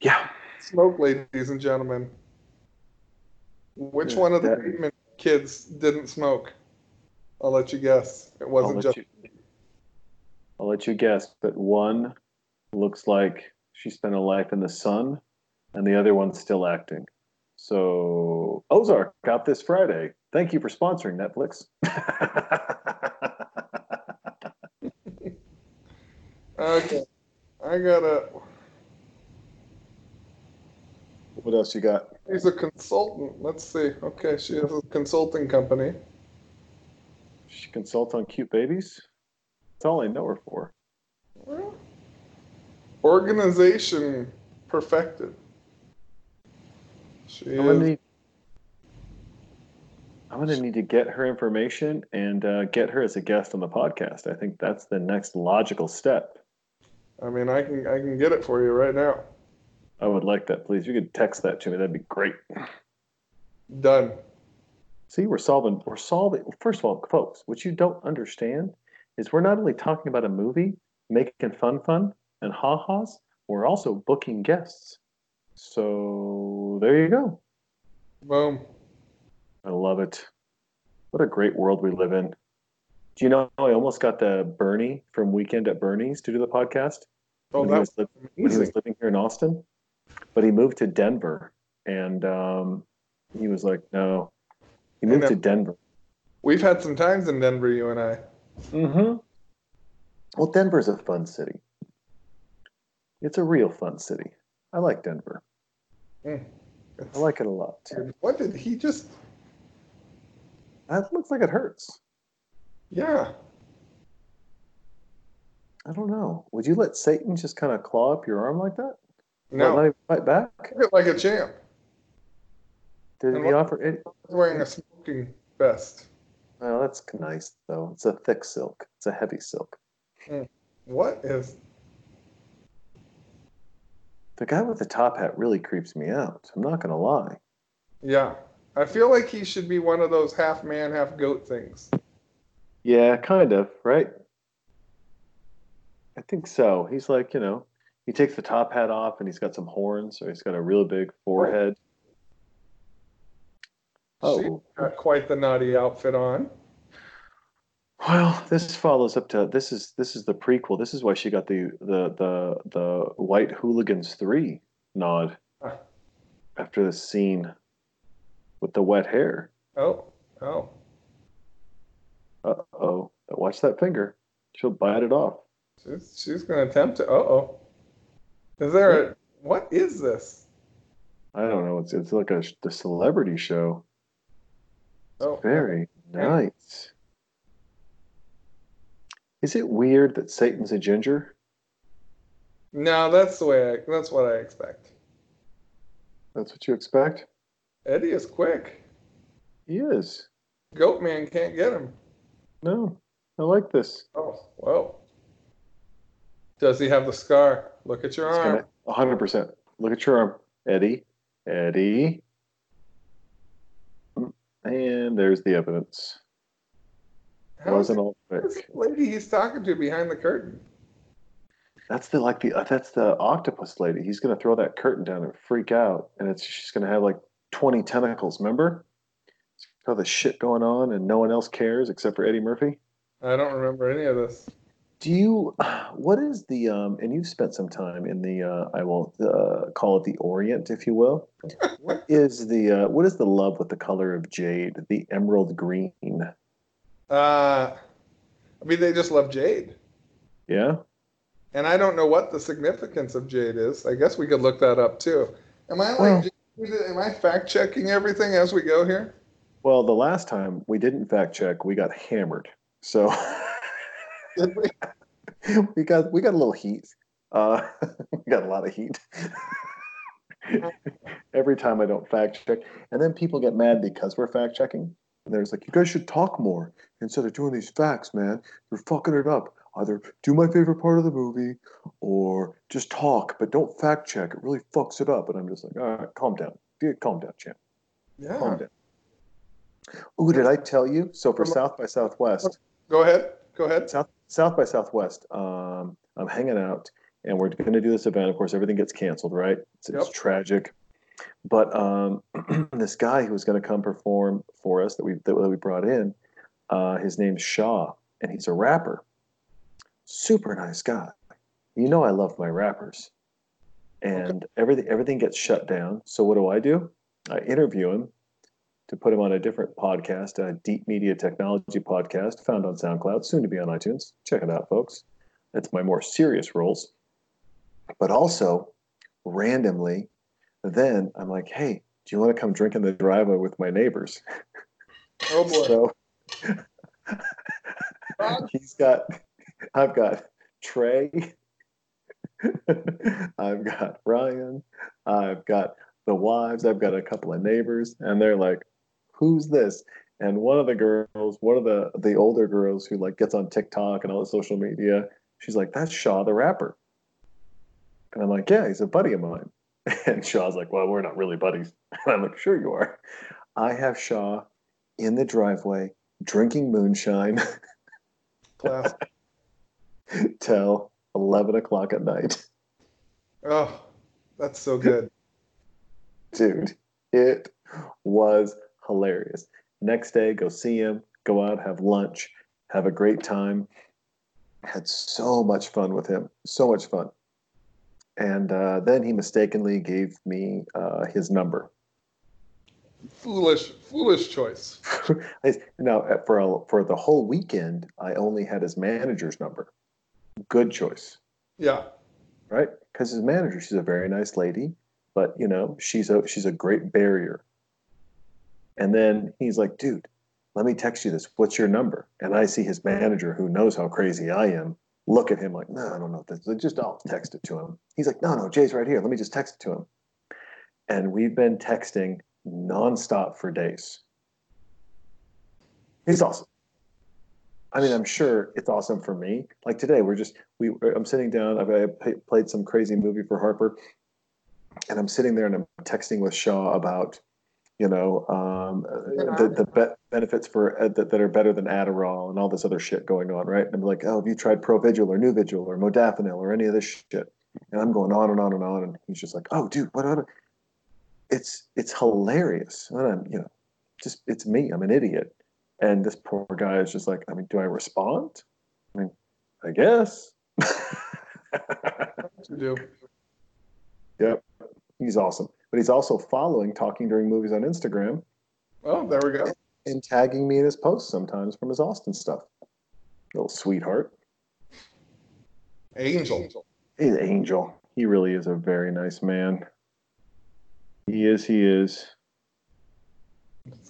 Yeah, Smoke, ladies and gentlemen. Which Yeah, one of the that- Bateman kids didn't smoke? I'll let you guess. It wasn't just. you. I'll let you guess, but one looks like she spent a life in the sun, and the other one's still acting. So Ozark out this Friday. Thank you for sponsoring Netflix. Okay. I gotta. what else you got? He's a consultant. Let's see. Okay, she has a consulting company. She consults on cute babies. That's all I know her for. Well, organization perfected. She I'm gonna need. I'm gonna need to get her information and uh, get her as a guest on the podcast. I think that's the next logical step. I mean, I can I can get it for you right now. I would like that, please. You could text that to me. That'd be great. Done. See, we're solving. We're solving. First of all, folks, what you don't understand is we're not only talking about a movie, making fun, fun, and ha-has. We're also booking guests. So there you go. Boom. I love it. What a great world we live in. Do you know I almost got the Bernie from Weekend at Bernie's to do the podcast Oh, when, he that was was li- when he was living here in Austin, but he moved to Denver, and um, he was like, "No." He moved to Denver. We've had some times in Denver, you and I. Mm-hmm. Well, Denver's a fun city. It's a real fun city. I like Denver. Eh, I like it a lot. Too. What did he just? That looks like it hurts. Yeah. I don't know. Would you let Satan just kind of claw up your arm like that? No. Let him fight back? Like a champ. Did And he offer it? Wearing a smoking vest. Oh, that's nice though. It's a thick silk. It's a heavy silk. Hmm. What is? The guy with the top hat really creeps me out. I'm not gonna lie. Yeah. I feel like he should be one of those half man, half goat things. Yeah, kind of, right? I think so. He's like, you know, he takes the top hat off and he's got some horns, or he's got a real big forehead. She Oh, got quite the naughty outfit on. Well, this follows up to this is this is the prequel. This is why she got the the the the White Hooligans three nod after the scene with the wet hair. Oh, oh. Uh oh, watch that finger. She'll bite it off. She's she's gonna attempt to. Uh oh. Is there a? What is this? I don't know. It's it's like a the celebrity show. Oh, Very nice. Is it weird that Satan's a ginger? No, that's the way. I, that's what I expect. That's what you expect? Eddie is quick. He is. Goat man can't get him. No, I like this. Oh, well. Does he have the scar? Look at your It's arm. gonna 100%. Look at your arm, Eddie. Eddie. And there's the evidence. How is wasn't all this lady he's talking to behind the curtain? That's the like the uh, that's the octopus lady. He's gonna throw that curtain down and freak out, and it's she's gonna have like twenty tentacles. Remember? All the shit going on, and no one else cares except for Eddie Murphy. I don't remember any of this. Do you? What is the? Um, and you've spent some time in the. Uh, I will uh, call it the Orient, if you will. what is the? Uh, what is the love with the color of jade? The emerald green. Uh, I mean, they just love Jade. Yeah. And I don't know what the significance of Jade is. I guess we could look that up too. Am I like, Well- am I fact checking everything as we go here? Well, the last time we didn't fact check, we got hammered. So Did we? we got we got a little heat. Uh, we got a lot of heat. Every time I don't fact check, and then people get mad because we're fact checking. And there's like, you guys should talk more instead of doing these facts, man. You're fucking it up. either do my favorite part of the movie or just talk, but don't fact check. It really fucks it up. And I'm just like, all right, calm down. Calm down, champ. Yeah. Calm down. Ooh, did I tell you? So for. South by Southwest, Go ahead. Go ahead. South South by Southwest, um, I'm hanging out, and we're going to do this event. Of course, everything gets canceled, right? It's, it's tragic. But um, this guy who was going to come perform for us that we that we brought in, uh, his name's Shaw, and he's a rapper. Super nice guy. You know, I love my rappers, and everything everything gets shut down. So what do I do? I interview him to put him on a different podcast, a Deep Media Technology podcast, found on SoundCloud, soon to be on iTunes. Check it out, folks. That's my more serious roles. But also, randomly, then I'm like, hey, do you want to come drink in the driveway with my neighbors? Oh boy. So he's got, I've got Trey, I've got Ryan, I've got the wives, I've got a couple of neighbors, and they're like, who's this? And one of the girls, one of the the older girls who like gets on TikTok and all the social media, she's like, that's Shaw the rapper. And I'm like, yeah, he's a buddy of mine. And Shaw's like, well, we're not really buddies. And I'm like, sure you are. I have Shaw in the driveway drinking moonshine Class. till 11 o'clock at night. Oh, that's so good. Dude, it was hilarious. Next day, go see him, go out, have lunch, have a great time. Had so much fun with him. So much fun. And uh, then he mistakenly gave me uh, his number. Foolish, foolish choice. now, uh, for a, for the whole weekend, I only had his manager's number. Good choice. Yeah. right? Because his manager, she's a very nice lady, but you know, she's a she's a great barrier. And then he's like, dude, let me text you this. What's your number? And I see his manager, who knows how crazy I am, look at him like, no, I don't know. This. Just I'll text it to him. He's like, no, no, Jay's right here. Let me just text it to him. And we've been texting nonstop for days. He's awesome. I mean, I'm sure it's awesome for me. Like today, we're just we. I'm sitting down. I played some crazy movie for Harper, and I'm sitting there and I'm texting with Shaw about, you know, um, the the be- benefits for uh, that, that are better than Adderall and all this other shit going on, right? And I'm like, oh, have you tried Provigil or Nuvigil or Modafinil or any of this shit? And I'm going on and on and on, and he's just like, oh, dude, what? what? It's it's hilarious, and I'm you know, just it's me. I'm an idiot. And this poor guy is just like, I mean, do I respond? I mean, I guess. You do. yep. He's awesome. But he's also following Talking During Movies on Instagram Oh, there we go. and tagging me in his posts sometimes from his Austin stuff. Little sweetheart. Angel. He's an angel. He really is a very nice man. He is, he is.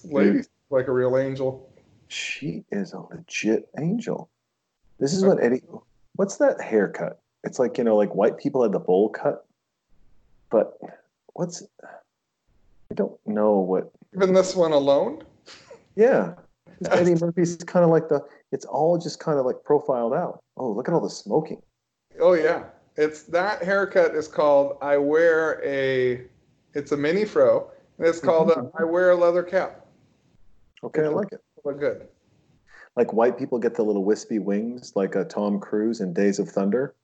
Lady, like a real angel. She is a legit angel. This is what Eddie. What's that haircut? It's like you know, like white people had the bowl cut, but what's? I don't know what. Even this one alone. Yeah, Eddie Murphy's kind of like the. It's all just kind of like profiled out. Oh, look at all the smoking. Oh yeah, it's that haircut is called I wear a. It's a mini fro, and it's called a, I wear a leather cap. Okay, I like it. Look good. Like white people get the little wispy wings, like a Tom Cruise in Days of Thunder,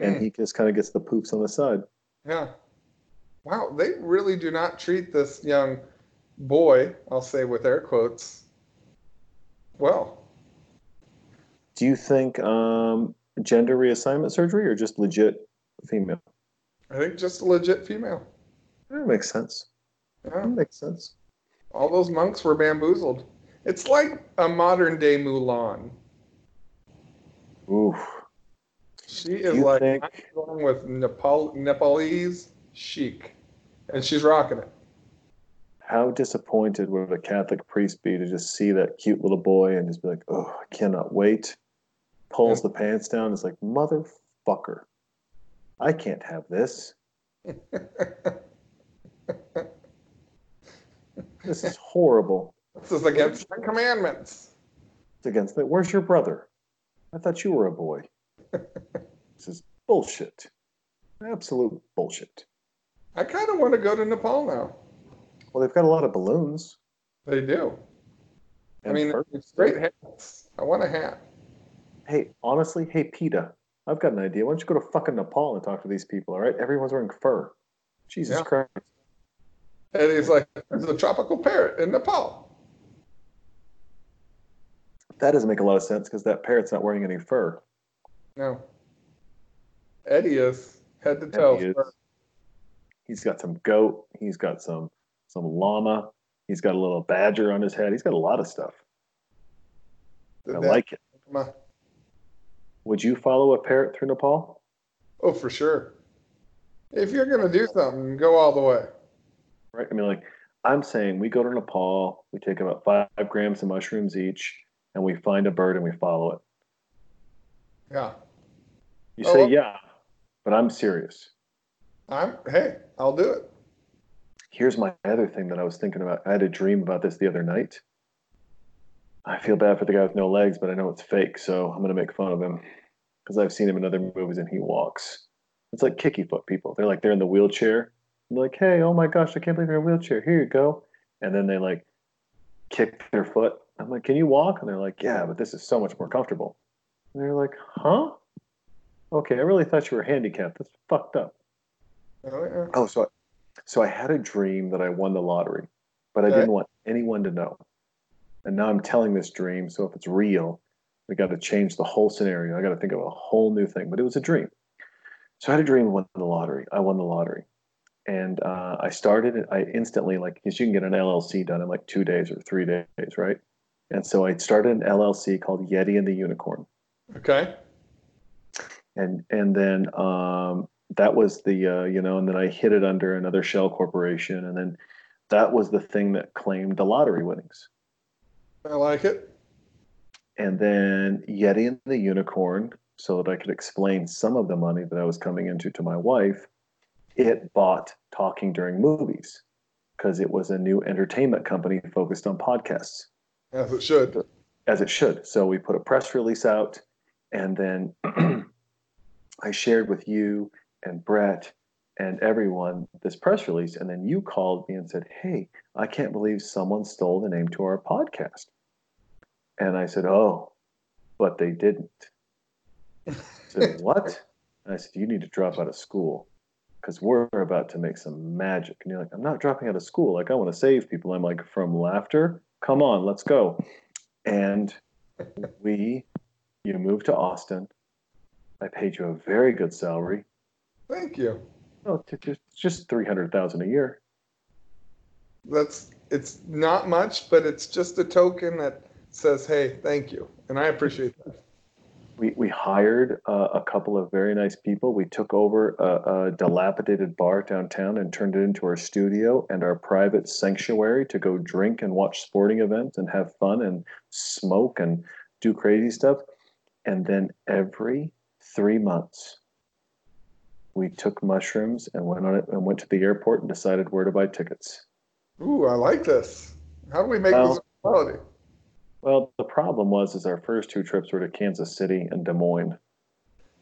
and Mm, he just kind of gets the poops on the side. yeah. Wow, they really do not treat this young boy, I'll say with air quotes, well. Do you think um, gender reassignment surgery or just legit female? I think just a legit female. That makes sense. Yeah. That makes sense. All those monks were bamboozled. It's like a modern day Mulan. Oof. She is You like think- going with Nepal Nepalese chic, and she's rocking it. How disappointed would a Catholic priest be to just see that cute little boy and just be like, oh, I cannot wait. Pulls the pants down. It's like, motherfucker, I can't have this. This is horrible. This is against the commandments. It's against it. Where's your brother? I thought you were a boy. this is bullshit. Absolute bullshit. I kind of want to go to Nepal now. Well, they've got a lot of balloons. They do. I mean, fur. it's great hats. I want a hat. Hey, honestly, hey, PETA, I've got an idea. Why don't you go to fucking Nepal and talk to these people, all right? Everyone's wearing fur. Jesus Yeah. Christ. And he's like, there's a tropical parrot in Nepal. That doesn't make a lot of sense because that parrot's not wearing any fur. No. Eddie is head to toe. He's got some goat. He's got some some llama. He's got a little badger on his head. He's got a lot of stuff. I like it. Would you follow a parrot through Nepal? Oh, for sure. If you're gonna do something, go all the way. Right? I mean, like I'm saying, we go to Nepal. We take about five grams of mushrooms each, and we find a bird and we follow it. Yeah. You Oh, say yeah, but I'm serious. I'm. Hey, I'll do it. Here's my other thing that I was thinking about. I had a dream about this the other night. I feel bad for the guy with no legs, but I know it's fake, so I'm to make fun of him because I've seen him in other movies and he walks. It's like kicky foot people. They're like they're in the wheelchair. Like, hey, oh my gosh, I can't believe you're in a wheelchair. Here you go. And then they like kick their foot. I'm like, can you walk? And they're like, yeah, but this is so much more comfortable. And they're like, huh? Okay, I really thought you were handicapped. That's fucked up. Oh, yeah. Oh, so so I had a dream that I won the lottery, but I Okay. didn't want anyone to know. And now I'm telling this dream, so if it's real, we got to change the whole scenario. I got to think of a whole new thing. But it was a dream. So I had a dream I won the lottery. I won the lottery, and uh, I started. it- I instantly like because you can get an LLC done in like two days or three days, right? And so I started an LLC called Yeti and the Unicorn Okay. and and then um, that was the uh, you know, and then I hid it under another shell corporation, and then that was the thing that claimed the lottery winnings. I like it. And then Yeti and the Unicorn, so that I could explain some of the money that I was coming into to my wife, it bought talking during movies because it was a new entertainment company focused on podcasts. As it should. as it should. So we put a press release out, and then I shared with you and Brett and everyone this press release. And then you called me and said, Hey, I can't believe someone stole the name to our podcast. And I said, Oh, but they didn't. I said, What? And I said, You need to drop out of school because we're about to make some magic. And you're like, I'm not dropping out of school. Like, I want to save people. I'm like, From laughter? Come on, let's go and we you moved to austin i paid you a very good salary Thank you. oh just just 300000 a year That's it's not much, but it's just a token that says, "Hey, thank you," and I appreciate that. we, we hired uh, a couple of very nice people we took over a, a dilapidated bar downtown and turned it into our studio and our private sanctuary to go drink and watch sporting events and have fun and smoke and do crazy stuff and then every three months we took mushrooms and went on it and went to the airport and decided where to buy tickets Ooh, I like this. How do we make Well- this a reality? well the problem was is our first two trips were to kansas city and des moines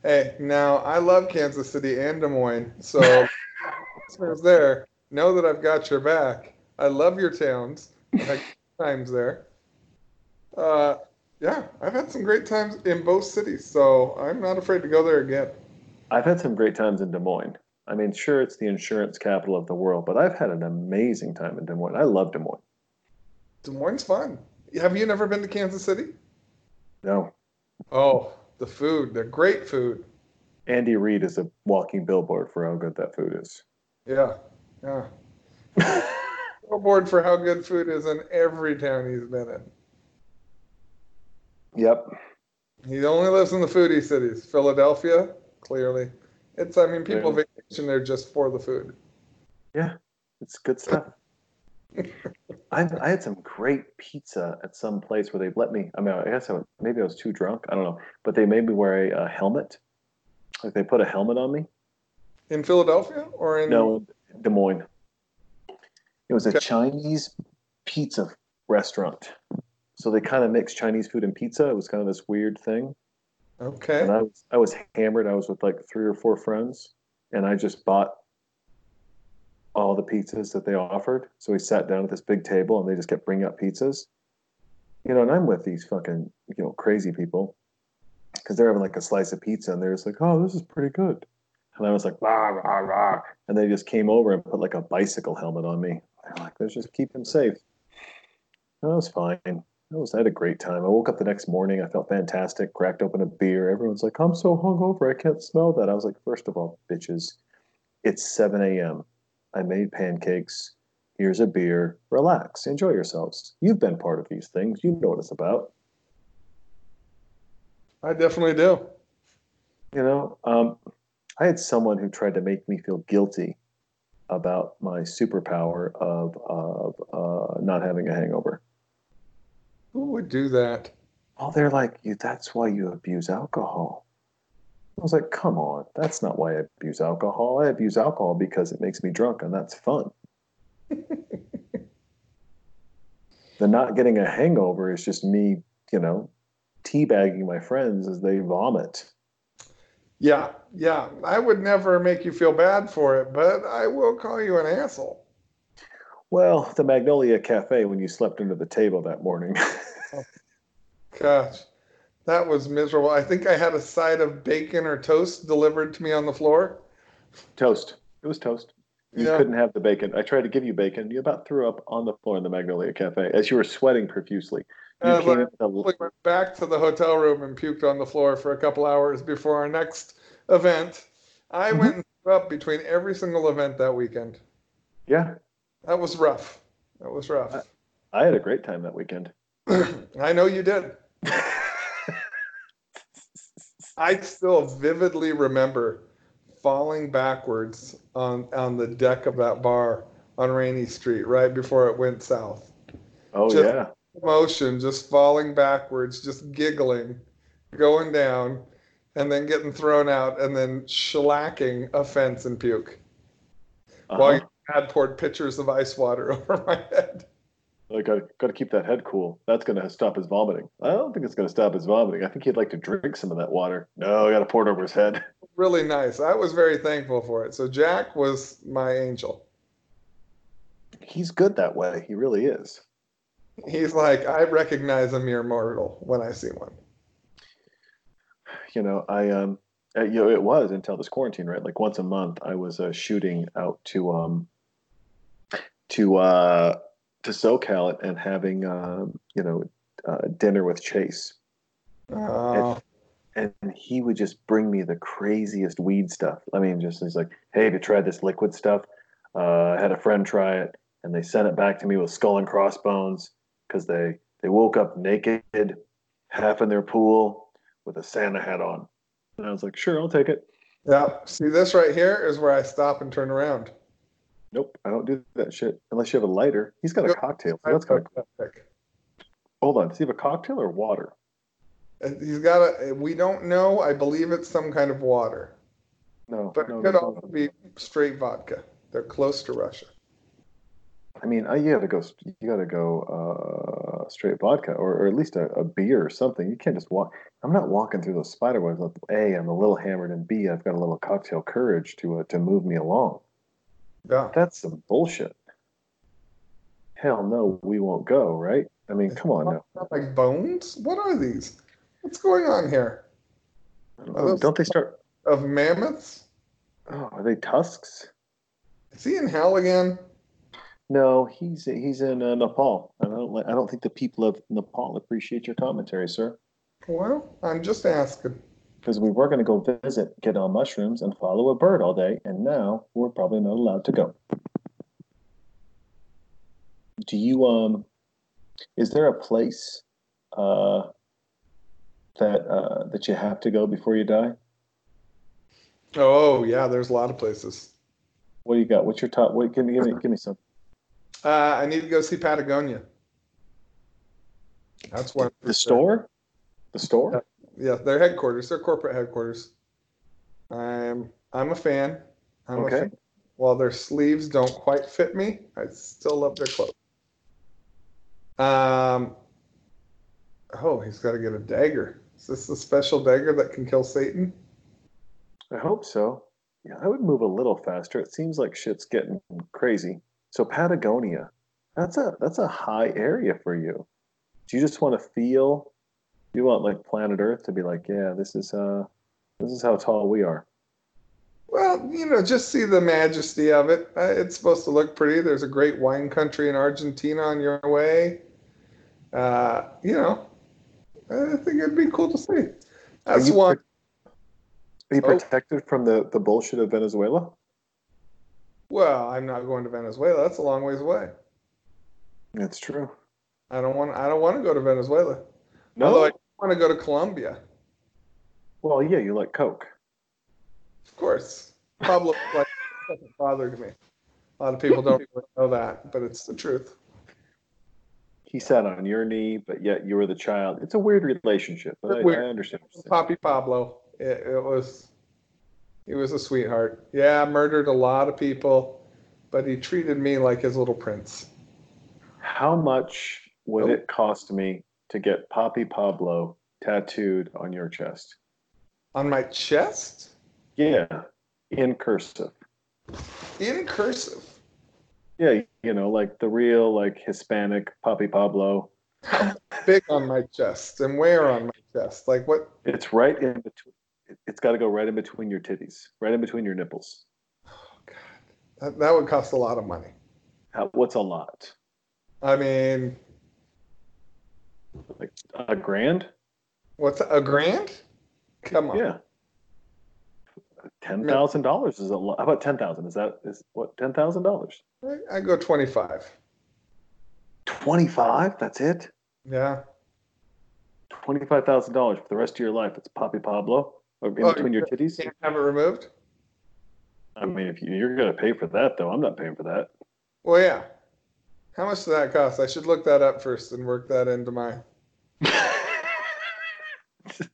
Hey, now I love Kansas City and Des Moines, so listeners there know that I've got your back. I love your towns. I've had times there. Uh, yeah, I've had some great times in both cities, so I'm not afraid to go there again. I've had some great times in Des Moines. I mean, sure, it's the insurance capital of the world, but I've had an amazing time in Des Moines. I love Des Moines. Des Moines fun. Have you never been to Kansas City? No, Oh, the food, the great food. Andy Reid is a walking billboard for how good that food is. Yeah, yeah. Billboard for how good food is in every town he's been in. Yep. He only lives in the foodie cities. Philadelphia, clearly. It's, I mean, people Clearly. vacation there just for the food. Yeah, it's good stuff. I, I had some great pizza at some place where they let me. I mean, I guess I, was- maybe I was too drunk. I don't know, but they made me wear a, a helmet. Like they put a helmet on me. In Philadelphia or in No, Des Moines. It was a Okay. Chinese pizza restaurant. So they kind of mixed Chinese food and pizza. It was kind of this weird thing. Okay. and I was I was hammered. I was with like three or four friends, and I just bought all the pizzas that they offered. So we sat down at this big table, and they just kept bringing up pizzas. You know, and I'm with these fucking you know crazy people because they're having like a slice of pizza, and they're just like, "Oh, this is pretty good," and I was like, "Rah rah rah," and they just came over and put like a bicycle helmet on me. I'm like, "Let's just keep him safe." That was fine. I was I had a great time. I woke up the next morning. I felt fantastic. Cracked open a beer. Everyone's like, "I'm so hungover. I can't smell that." I was like, first of all, bitches, it's 7 a.m. I made pancakes. Here's a beer. Relax. Enjoy yourselves. You've been part of these things. You know what it's about. I definitely do. You know, um, I had someone who tried to make me feel guilty about my superpower of of uh, not having a hangover. Who would do that? Oh, they're like, you. That's why you abuse alcohol. I was like, come on, that's not why I abuse alcohol. I abuse alcohol because it makes me drunk, and that's fun. the not getting a hangover is just me, you know, teabagging my friends as they vomit. Yeah, yeah. I would never make you feel bad for it, but I will call you an asshole. Well, the Magnolia Cafe when you slept under the table that morning. Gosh, that was miserable. I think I had a side of bacon or toast delivered to me on the floor. toast. It was toast. You Yeah. couldn't have the bacon. I tried to give you bacon. You about threw up on the floor in the Magnolia Cafe as you were sweating profusely. You Uh, came but in with We went back to the hotel room and puked on the floor for a couple hours before our next event. I Mhm. went and threw up between every single event that weekend. yeah, That was rough. That was rough. I had a great time that weekend. I know you did. I still vividly remember falling backwards on on the deck of that bar on Rainey Street right before it went south. Oh Just- yeah. Motion, just falling backwards, just giggling, going down, and then getting thrown out, and then shellacking a fence and puke while Uh-huh. your dad poured pitchers of ice water over my head. Like, I got to keep that head cool. That's going to stop his vomiting. I don't think it's going to stop his vomiting. I think he'd like to drink some of that water. No, I got to pour it over his head. Really nice. I was very thankful for it. So Jack was my angel. He's good that way. He really is. He's like, I recognize a mere mortal when I see one. You know, I um, uh, you know, it was until this quarantine, right? Like once a month, I was uh, shooting out to um, to uh, to SoCal and having um, you know, uh, dinner with Chase. Uh, and he would just bring me the craziest weed stuff. I mean, just he's like, "Hey, have you tried this liquid stuff?" Uh, I had a friend try it, and they sent it back to me with skull and crossbones because they they woke up naked, half in their pool with a Santa hat on. And I was like, "Sure, I'll take it." yeah. See, this right here is where I stop and turn around. Nope, I don't do that shit unless you have a lighter. He's got a cocktail. So that's kind of hold on. Does he have a cocktail or water? He's got a. We don't know. I believe it's some kind of water, No, but no, it could no. also be straight vodka. They're close to Russia. I mean, I, you got to go. You got to go uh, straight vodka, or, or at least a, a beer or something. You can't just walk. I'm not walking through those spider webs. A, I'm a little hammered, and B, I've got a little cocktail courage to uh, to move me along. Yeah. That's some bullshit. Hell no, we won't go. Right? I mean, come on now. Like bones. What are these? What's going on here? Don't, know. don't they start? Of mammoths? Oh, are they tusks? Is he in hell again? No, he's he's in uh, Nepal. I don't I don't think the people of Nepal appreciate your commentary, sir. Well, I'm just asking. Because we were going to go visit, get on mushrooms, and follow a bird all day, and now we're probably not allowed to go. Do you um? Is there a place uh that uh that you have to go before you die? Oh yeah, there's a lot of places. What do you got? What's your top? Wait, give me give me give me some. Uh, I need to go see Patagonia. That's one. The store, the store. Yeah, their headquarters, their corporate headquarters. I'm I'm a fan. I'm Okay. a fan. While their sleeves don't quite fit me, I still love their clothes. Um. Oh, he's got to get a dagger. Is this a special dagger that can kill Satan? I hope so. Yeah, I would move a little faster. It seems like shit's getting crazy. So Patagonia, that's a that's a high area for you. Do you just want to feel? You want like planet Earth to be like, yeah, this is uh, this is how tall we are. Well, you know, just see the majesty of it. Uh, it's supposed to look pretty. There's a great wine country in Argentina on your way. Uh, you know, I think it'd be cool to see. That's you one. Are you Oh. protected from the the bullshit of Venezuela? Well, I'm not going to Venezuela. That's a long ways away. That's true. I don't want. I don't want to go to Venezuela. No. Although I want to go to Colombia, well, yeah, you like Coke. of course. Pablo like doesn't bother to me. A lot of people don't really know that, but it's the truth. He sat on your knee, but yet you were the child. It's a weird relationship, but I, Weird. I understand. you're saying. Poppy Pablo. It, it was. He was a sweetheart. Yeah, murdered a lot of people, but he treated me like his little prince. How much would Oh. it cost me to get Poppy Pablo tattooed on your chest? On my chest, Yeah, in cursive. in cursive. Yeah, you know, like the real like Hispanic Poppy Pablo. Big on my chest and where on my chest? Like what? It's right in between. It's got to go right in between your titties, right in between your nipples. Oh, that, that would cost a lot of money. How, what's a lot? I mean, Like a grand? what's a grand? Come on. Yeah. Ten thousand dollars is a lot. How about ten thousand? Is that is what ten thousand dollars? I, go 25. Twenty five. That's it. Yeah. Twenty five thousand dollars for the rest of your life. It's Poppy Pablo or in Oh, between your titties. Can't have it removed? I mean, if you, you're gonna pay for that, though, I'm not paying for that. Well, yeah. How much does that cost? I should look that up first and work that into my.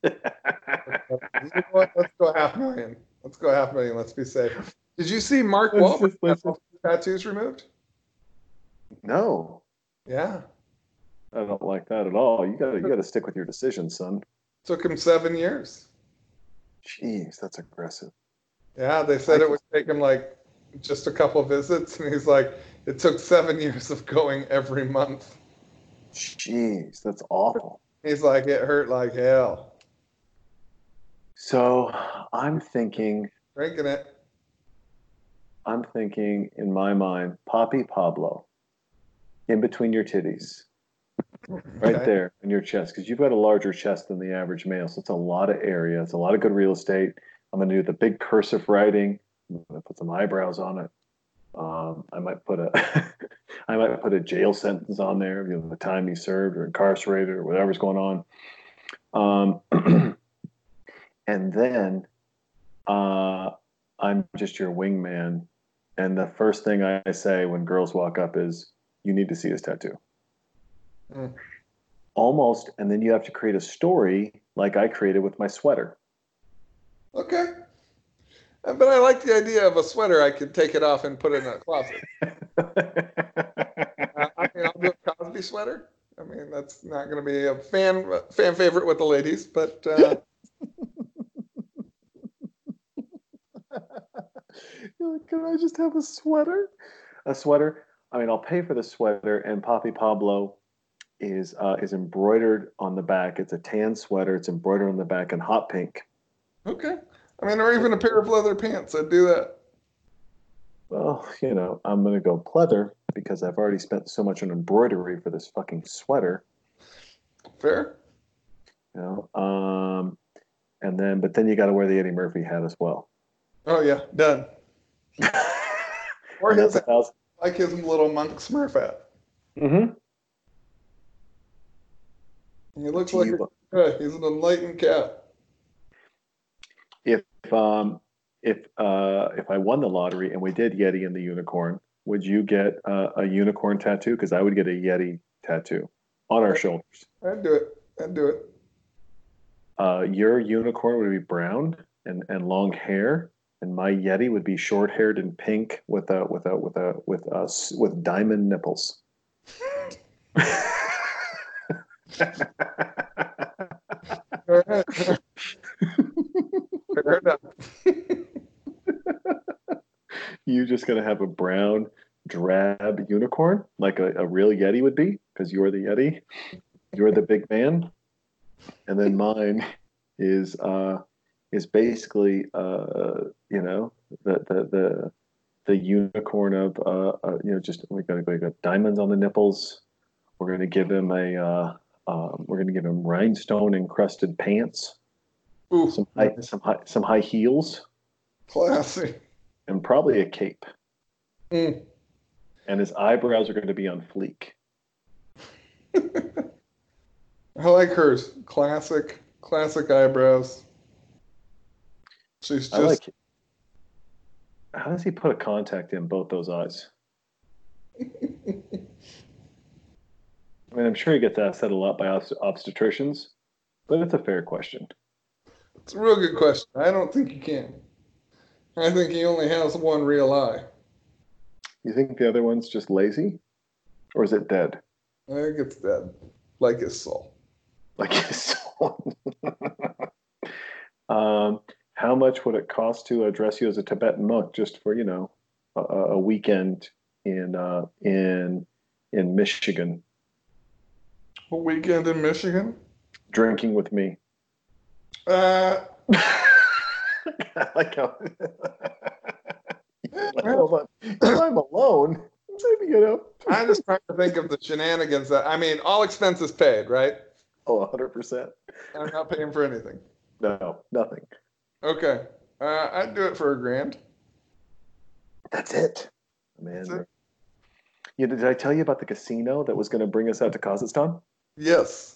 You know? Let's go half million. Let's go half million. Let's be safe. Did you see Mark Let's Wahlberg let's have tattoos removed? no, Yeah. I don't like that at all. You gotta you gotta stick with your decision, son. Took him seven years. Jeez, that's aggressive. Yeah, they said it would take him like just a couple visits, and he's like, it took seven years of going every month. Jeez, that's awful. He's like, it hurt like hell. So I'm thinking, Drinking it. I'm thinking in my mind, Poppy Pablo, in between your titties, right Okay. there in your chest, because you've got a larger chest than the average male. So it's a lot of area. It's a lot of good real estate. I'm going to do the big cursive writing. I'm going to put some eyebrows on it. Um, I might put a, I might put a jail sentence on there, you know, the time he served or incarcerated or whatever's going on. Um, and then uh, I'm just your wingman. And the first thing I say when girls walk up is, "You need to see his tattoo." Mm. Almost, and then you have to create a story like I created with my sweater. Okay. But I like the idea of a sweater. I could take it off and put it in a closet. Uh, I mean, I'll do a Cosby sweater. I mean, that's not going to be a fan fan favorite with the ladies, but uh, like, Can I just have a sweater? A sweater. I mean, I'll pay for the sweater, and Poppy Pablo is uh, is embroidered on the back. It's a tan sweater. It's embroidered on the back in hot pink. okay. I mean, or even a pair of leather pants. I'd do that. Well, you know, I'm gonna go pleather because I've already spent so much on embroidery for this fucking sweater. Fair. You know, um, and then but then you got to wear the Eddie Murphy hat as well. Oh yeah, done. Or his thousand. like his little monk Smurf hat. Mm-hmm. He looks like a, yeah, he's an enlightened cat. If um if uh if I won the lottery and we did Yeti and the unicorn, would you get uh, a unicorn tattoo? Because I would get a Yeti tattoo on our shoulders. I'd do it. I'd do it. Uh, your unicorn would be brown and, and long hair, and my Yeti would be short haired and pink with a with a with a with a with diamond nipples. Fair enough. you just gonna have a brown drab unicorn like a, a real yeti would be because you're the yeti you're the big man. And then mine is uh is basically uh you know the the the, the unicorn of uh, uh you know just we got we got diamonds on the nipples. We're gonna give him a uh um, we're gonna give him rhinestone encrusted pants Ooh, some high, some high some high heels classy. and probably a cape Mm. and his eyebrows are going to be on fleek. I like hers. Classic, classic eyebrows. She's just I like. How does he put a contact in both those eyes? I mean, I'm sure he gets asked that a lot by obst- obstetricians, but it's a fair question. It's a real good question. I don't think he can. I think he only has one real eye. You think the other one's just lazy, or is it dead? I think it's dead, like his soul. Like his soul. um, how much would it cost to address you as a Tibetan monk, just for you know, a, a weekend in uh, in in Michigan, A weekend in Michigan. drinking with me? Uh, like how. On. If I'm alone, maybe you know. I'm just trying to think of the shenanigans that I mean, all expenses paid, right? Oh, 100 percent. I'm not paying for anything. No, nothing. Okay, uh, I'd do it for a grand. That's it, man. That's it. You did I tell you about the casino that was going to bring us out to Kazakhstan? Yes.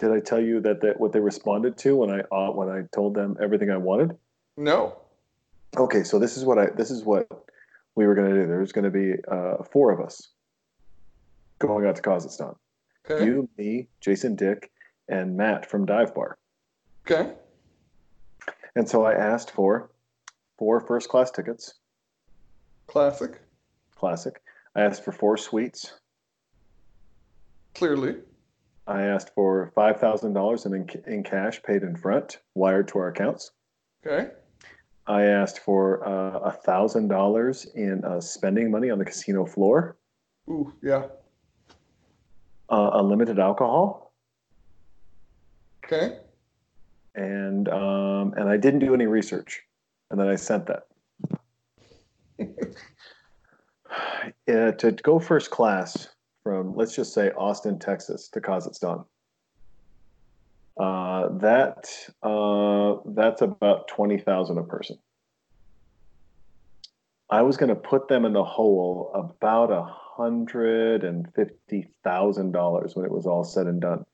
Did I tell you that, that what they responded to when I uh, when I told them everything I wanted? No. Okay, so this is what I this is what we were going to do. There's going to be uh, four of us going out to Kazakhstan. Okay. You, me, Jason, Dick, and Matt from Dive Bar. Okay. And so I asked for four first class tickets, Classic. classic. I asked for four suites. Clearly. I asked for five thousand dollars in in cash paid in front, wired to our accounts. Okay. I asked for uh, a thousand dollars in uh, spending money on the casino floor, Ooh, yeah. uh, unlimited alcohol, Okay. and um, and I didn't do any research, and then I sent that. Uh, to go first class from let's just say Austin, Texas to Kazakhstan. Uh, that uh, that's about twenty thousand a person. I was going to put them in the hole about a hundred and fifty thousand dollars when it was all said and done.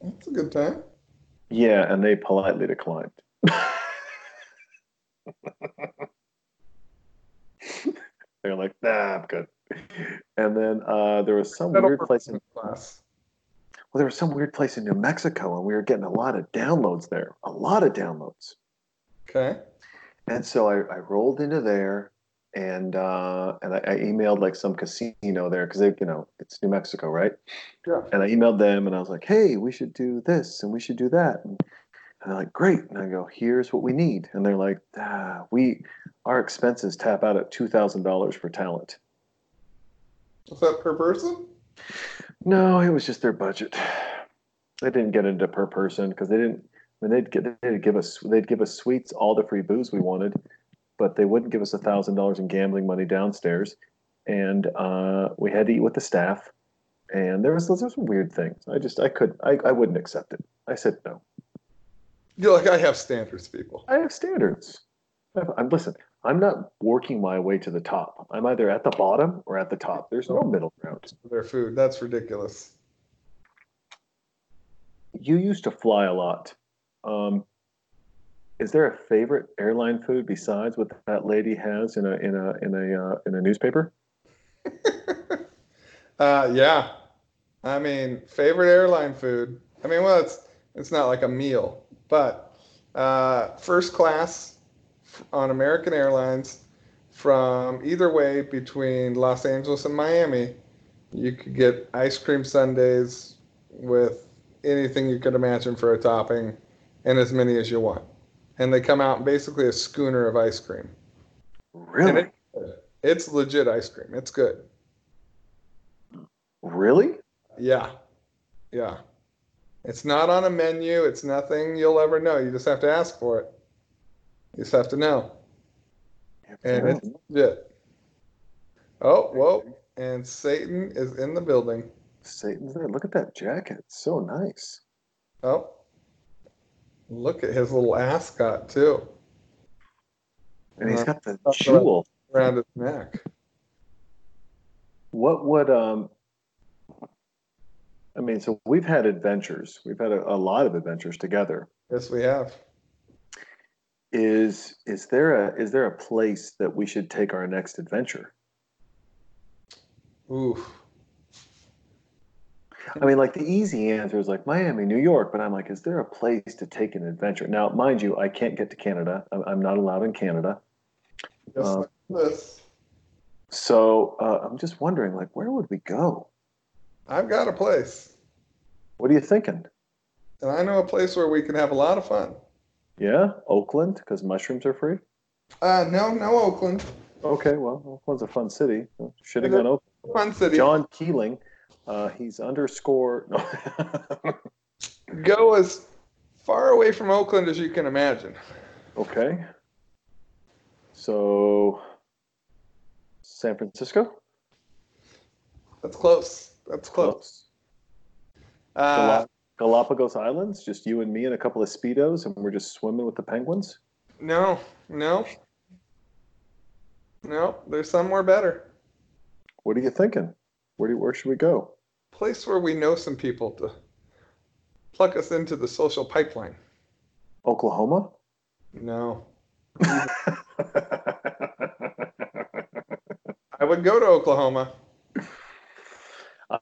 That's a good time. Yeah, and they politely declined. They're like, nah, I'm good. And then uh, there was some That'll weird place in class. well, there was some weird place in New Mexico, and we were getting a lot of downloads there. A lot of downloads. Okay. And so I, I rolled into there, and uh, and I, I emailed like some casino there because they, you know, it's New Mexico, right? Yeah. And I emailed them, and I was like, "Hey, we should do this, and we should do that." And, and they're like, "Great!" And I go, "Here's what we need." And they're like, ah, "We, our expenses tap out at two thousand dollars for talent." Was that per person? No, it was just their budget. They didn't get into per person because they didn't. I mean, they'd get they'd give us they'd give us suites, all the free booze we wanted, but they wouldn't give us a thousand dollars in gambling money downstairs, and uh, we had to eat with the staff, and there was there was some weird things. I just I could I, I wouldn't accept it. I said no. You're like, I have standards, people. I have standards. I'm listen. I'm not working my way to the top. I'm either at the bottom or at the top. There's no middle ground. Their food. That's ridiculous. you used to fly a lot. Um, is there a favorite airline food besides what that lady has in a in a in a uh, in a newspaper? uh, yeah. I mean, favorite airline food. I mean, well, it's it's not like a meal, but uh, first class on American Airlines from either way between Los Angeles and Miami, you could get ice cream sundaes with anything you could imagine for a topping, and as many as you want. And they come out basically a schooner of ice cream. Really? it- It's legit ice cream. It's good. Really? Yeah. Yeah. It's not on a menu. It's nothing you'll ever know. You just have to ask for it. You just have to know. And it's legit. Oh, whoa. And Satan is in the building. Satan's there. Look at that jacket. It's so nice. Oh. Look at his little ascot, too, And he's got the That's jewel. around his neck. What would um I mean, so we've had adventures. We've had a, a lot of adventures together. Yes, we have. Is is there a is there a place that we should take our next adventure? Oof. I mean, like the easy answer is like Miami, New York, but I'm like, is there a place to take an adventure? Now, mind you, I can't get to Canada. I'm, not allowed in Canada. Just Uh, like this. So uh, I'm just wondering, like, where would we go? I've got a place. What are you thinking? And I know a place where we can have a lot of fun. Yeah, Oakland, because mushrooms are free. Uh, no, no Oakland. Okay, well, Oakland's a fun city. Shitting on Oakland. Fun city. John Keeling, uh, he's underscore. No. Go as far away from Oakland as you can imagine. okay. So, San Francisco. That's close. That's close. Uh, Gala- Galapagos Islands, just you and me and a couple of speedos, and we're just swimming with the penguins. no, no. No, there's somewhere better. What are you thinking? Where do where should we go? Place where we know some people to plug us into the social pipeline. Oklahoma. No. I would go to Oklahoma.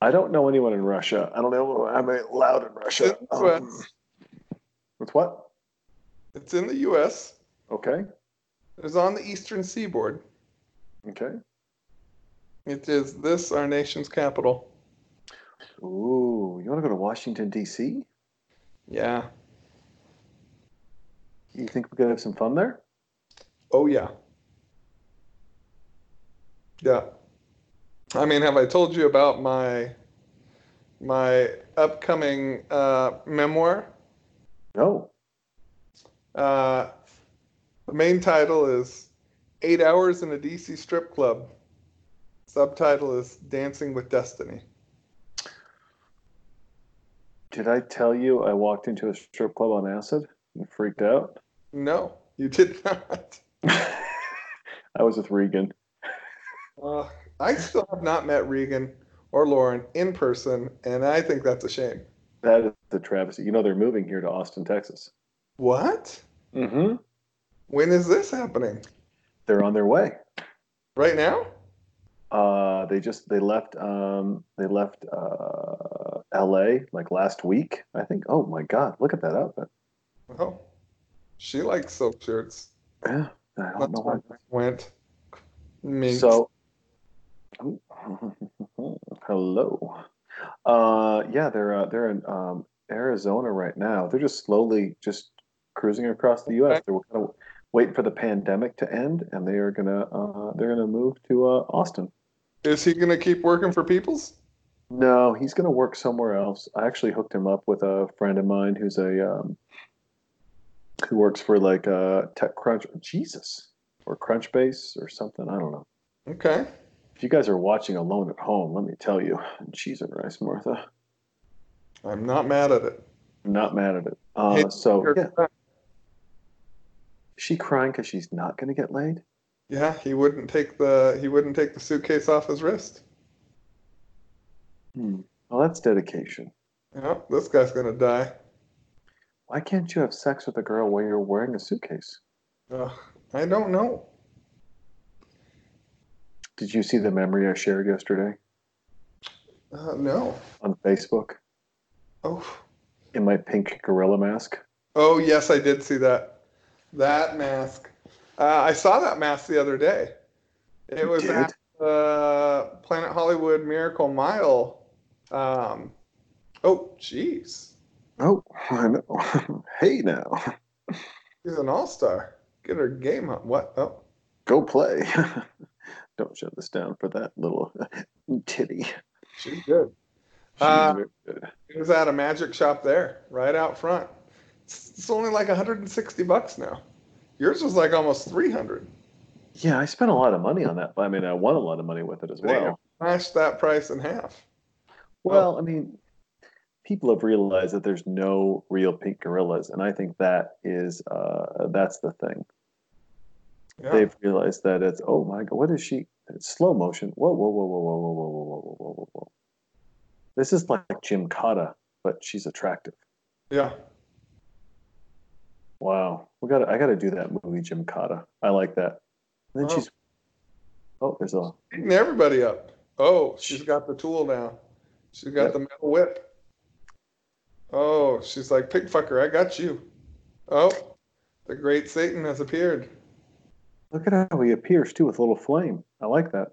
I don't know anyone in Russia. I don't know. I'm allowed in Russia. It's in the Um, with what? It's in the U.S. Okay. It's on the eastern seaboard. Okay. It is this, our nation's capital. Ooh, you want to go to Washington D.C.? Yeah. You think we could have some fun there? Oh, yeah. Yeah. I mean, have I told you about my my upcoming uh, memoir? No. Uh, the main title is Eight Hours in a DC Strip Club. Subtitle is Dancing with Destiny. Did I tell you I walked into a strip club on acid and freaked out? No, you did not. I was with Regan. Uh, I still have not met Regan or Lauren in person, and I think that's a shame. That is the travesty. You know they're moving here to Austin, Texas. What? Mm-hmm. When is this happening? They're on their way. Right now? Uh, they just they left um, they left uh, L.A. like last week, I think. Oh my God, look at that outfit. Oh, she likes silk shirts. Yeah, I don't That's know why why. I went. Me. So, hello. Uh, yeah, they're uh, they're in um, Arizona right now. They're just slowly just cruising across the U.S. They're kind of waiting for the pandemic to end, and they are gonna uh, they're gonna move to uh, Austin. is he gonna keep working for Peoples? No, he's gonna work somewhere else. I actually hooked him up with a friend of mine who's a um, who works for like uh, TechCrunch. Jesus, or Crunchbase or something. I don't know. Okay. If you guys are watching Alone at Home, let me tell you, cheese and rice, Martha. I'm not mad at it. I'm not mad at it. Uh, Hey, so yeah, is she crying because she's not going to get laid? Yeah, he wouldn't take the he wouldn't take the suitcase off his wrist. Hmm. Well, that's dedication. Yeah, this guy's gonna die. Why can't you have sex with a girl while you're wearing a suitcase? Ugh, I don't know. Did you see the memory I shared yesterday Uh, no. on Facebook Oh. in my pink gorilla mask? Oh yes, I did see that. That mask. Uh, I saw that mask the other day. It was did? at the Planet Hollywood Miracle Mile. Um, oh, jeez. Oh, I know. hey now, She's an all star. Get her game on. What? Oh, go play. Don't shut this down for that little titty. she's good. She's Uh, very good. It was at a magic shop there, right out front. It's, it's only like 160 bucks now. Yours was like almost 300. Yeah, I spent a lot of money on that. I mean, I won a lot of money with it as well. Smashed that price in half. Well, I mean, people have realized that there's no real pink gorillas, and I think that is uh, that's the thing. Yeah. They've realized that it's oh my god, what is she? It's slow motion. Whoa, whoa, whoa, whoa, whoa, whoa, whoa, whoa, whoa, whoa, whoa, whoa. This is like Jim Cotta, but she's attractive. yeah. Wow, we got. I got to do that movie, Jim Cotta. I like that. And then Oh. she's. Oh, there's a. Beating everybody up. Oh, she's got the tool now. She's got Yep. the metal whip. Oh, she's like, pig fucker, I got you. Oh, the great Satan has appeared. Look at how he appears too with a little flame. I like that.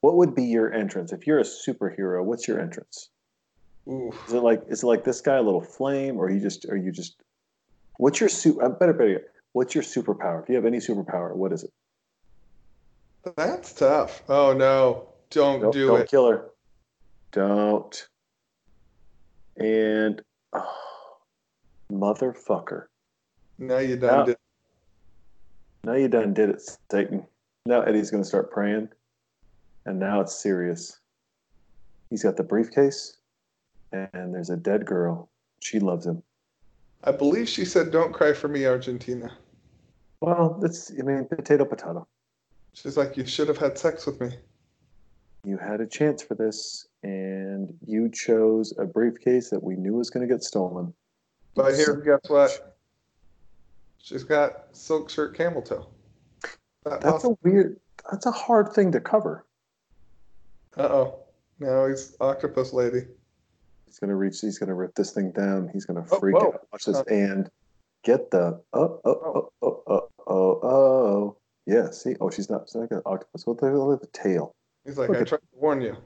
What would be your entrance if you're a superhero? What's your entrance? Ooh. Is it like is it like this guy a little flame, or you just are you just? What's your super? I better better. What's your superpower? If you have any superpower, what is it? That's tough. Oh no. Don't Don't, do don't it. kill her. Don't. And oh, motherfucker! Now you done No. did. Now you done did it, Satan. Now Eddie's gonna start praying, and now it's serious. He's got the briefcase, and there's a dead girl. She loves him. I believe she said, "Don't cry for me, Argentina." Well, that's I mean potato potato. She's like, "You should have had sex with me." You had a chance for this, and you chose a briefcase that we knew was going to get stolen. But here, guess what? She's got silk shirt, camel toe. That That's a weird. That's a hard thing to cover. Uh oh. Now he's octopus lady. He's to reach. He's to rip this thing down. He's to Oh, freak out. Watch this, Uh, and get the uh, uh, uh, oh oh oh oh oh oh oh. Yeah. See. Oh, she's not. She's like an octopus. Hell is the tail? He's like, Look I at- tried to warn you.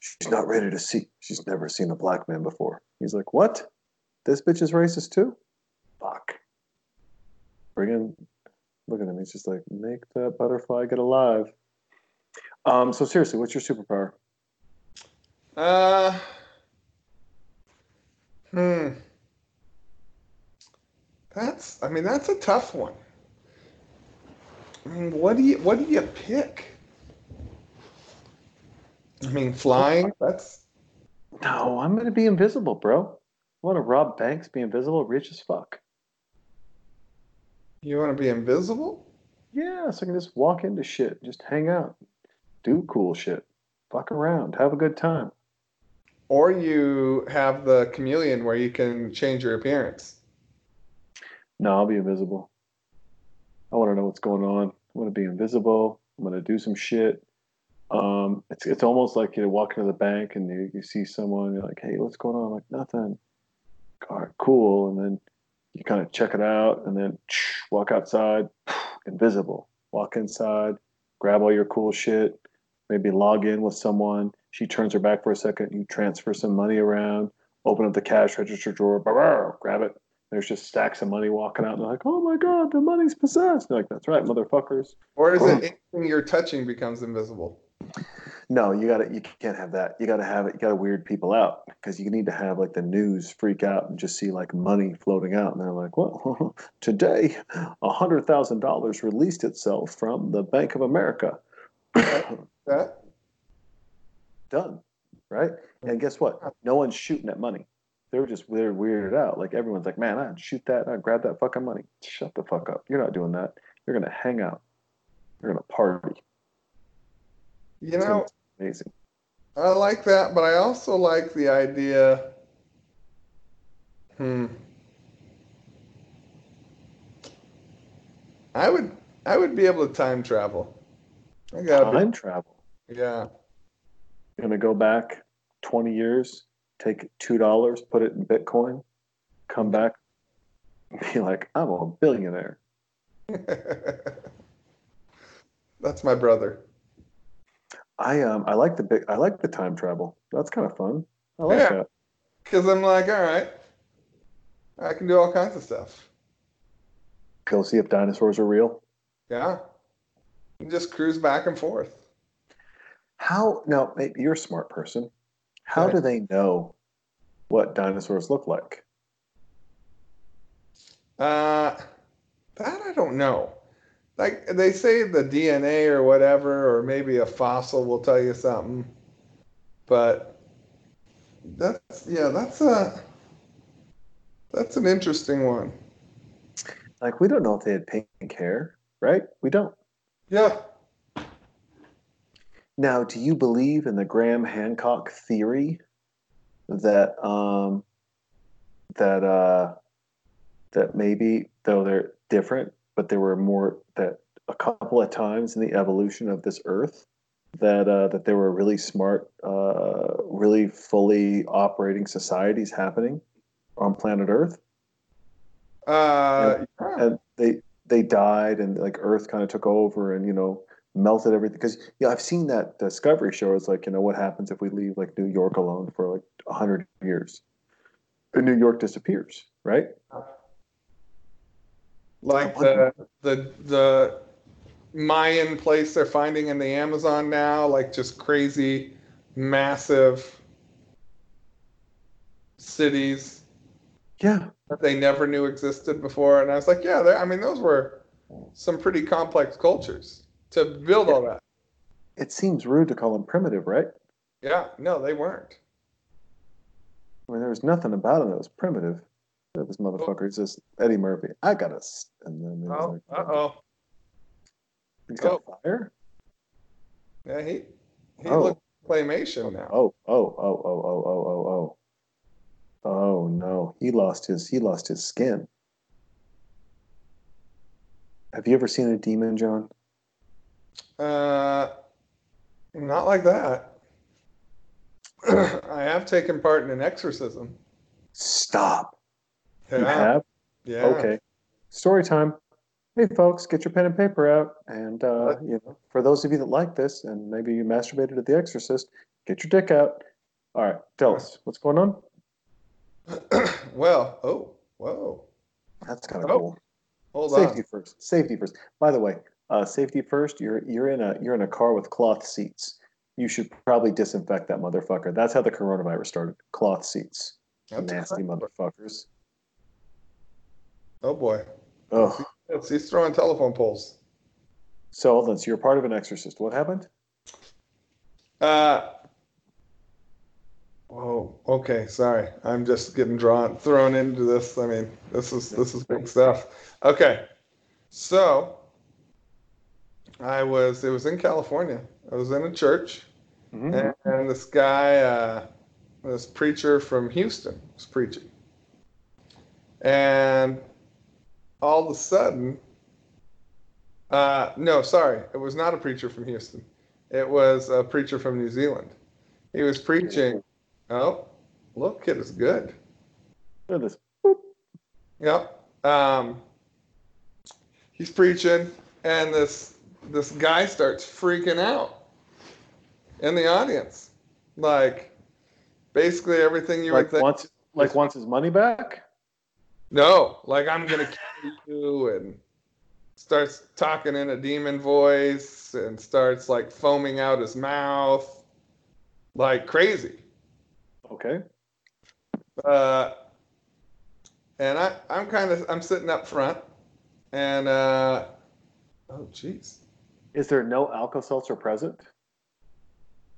She's not ready to see. She's never seen a black man before. He's like, what? This bitch is racist too? Bring in. Look at him. He's just like, make that butterfly get alive. Um. So seriously, what's your superpower? Uh, hmm. That's, I mean, that's a tough one. I mean, what do you, what do you pick? I mean, flying. That's No, I'm gonna be invisible, bro. I want to rob banks, be invisible, rich as fuck. You want to be invisible. Yeah, so I can just walk into shit, just hang out, do cool shit, fuck around, have a good time. Or you have the chameleon where you can change your appearance. No, I'll be invisible. I want to know what's going on. I want to be invisible. I'm gonna do some shit. Um, it's it's almost like you walk into the bank and you, you see someone. You're like, hey, what's going on? I'm like nothing. All right, cool. And then you kind of check it out, and then walk outside, invisible. Walk inside, grab all your cool shit. Maybe log in with someone. She turns her back for a second. You transfer some money around. Open up the cash register drawer. bah, grab it. There's just stacks of money walking out, and they're like, "Oh my god, the money's possessed!" They're like, "That's right, motherfuckers." Or is Boom. it anything you're touching becomes invisible? No, you got to You can't have that. You got to have it. You got to weird people out because you need to have like the news freak out and just see like money floating out, and they're like, "Well, today, a hundred thousand dollars released itself from the Bank of America." That Done, right? And guess what? No one's shooting at money. They're just they're weirded out. Like everyone's like, "Man, I'd shoot that. I'd grab that fucking money." Shut the fuck up. You're not doing that. You're gonna hang out. You're gonna party. You know, amazing. I like that, but I also like the idea. Hmm. I would I would be able to time travel. I gotta Time travel. yeah. You're gonna go back 20 years, take two dollars, put it in Bitcoin, come back, be like, I'm a billionaire. That's my brother. I um I like the big I like the time travel. That's kind of fun. I like Yeah. that. Because I'm like, all right, I can do all kinds of stuff. Go see if dinosaurs are real. Yeah. And just cruise back and forth. How now? Maybe you're a smart person. How Okay. do they know what dinosaurs look like? Uh, that I don't know. Like they say the DNA or whatever, or maybe a fossil will tell you something. But that's yeah, that's a that's an interesting one. Like we don't know if they had pink hair, right? We don't. Yeah. Now, do you believe in the Graham Hancock theory that um, that uh, that maybe though they're different, but there were more that a couple of times in the evolution of this Earth that uh, that there were really smart, uh, really fully operating societies happening on planet Earth, Uh, yeah. and they they died, and like Earth kind of took over, and you know melted everything. Because yeah i've seen that discovery show. It's like you know what happens if we leave like new york alone for like 100 years? And new york disappears right like oh, the the the Mayan place they're finding in the Amazon now, like just crazy, massive cities yeah that they never knew existed before. And I was like, yeah, I mean, those were some pretty complex cultures to build all that. it seems rude to call them primitive right Yeah, no, they weren't. i mean there was nothing about him that was primitive that this motherfucker oh. is just Eddie Murphy. I got us. And then oh, like, uh oh, he's got oh. fire. Yeah, he he oh. looked claymation now. Oh oh oh oh oh oh oh oh. Oh no, he lost his he lost his skin. Have you ever seen a demon, John? Uh, not like that. I have taken part in an exorcism. Stop. Yeah. you have Yeah. Okay. Story time. Hey, folks, get your pen and paper out. And, uh, you know, for those of you that like this and maybe you masturbated at The Exorcist, get your dick out. All right, tell us what's going on. well, oh, whoa. That's kind of Oh, cool. Hold on. Safety on. first. Safety first. By the way, uh, safety first. You're you're in a you're in a car with cloth seats. You should probably disinfect that motherfucker. That's how the coronavirus started. Cloth seats. That's Nasty motherfuckers. Oh boy. Oh. Yes, he's throwing telephone poles. So hold on. So you're part of an exorcist. What happened? Uh. Whoa. Okay. Sorry. I'm just getting drawn, thrown into this. I mean, this is this is big stuff. Okay. So, I was. It was in California. I was in a church, Mhm. and, and this guy, uh, this preacher from Houston, was preaching, and all of a sudden, uh, no, sorry, it was not a preacher from Houston. It was a preacher from New Zealand. He was preaching. Oh, look, kid is good. Look at this. Yep. Um, he's preaching, and this this guy starts freaking out in the audience, like basically everything you Like would think. wants like wants his money back. No, like I'm gonna kill you, and starts talking in a demon voice, and starts like foaming out his mouth, like crazy. Okay. Uh, and I, I'm kind of, I'm sitting up front, and uh, oh, jeez, Is there no Alka Seltzer present?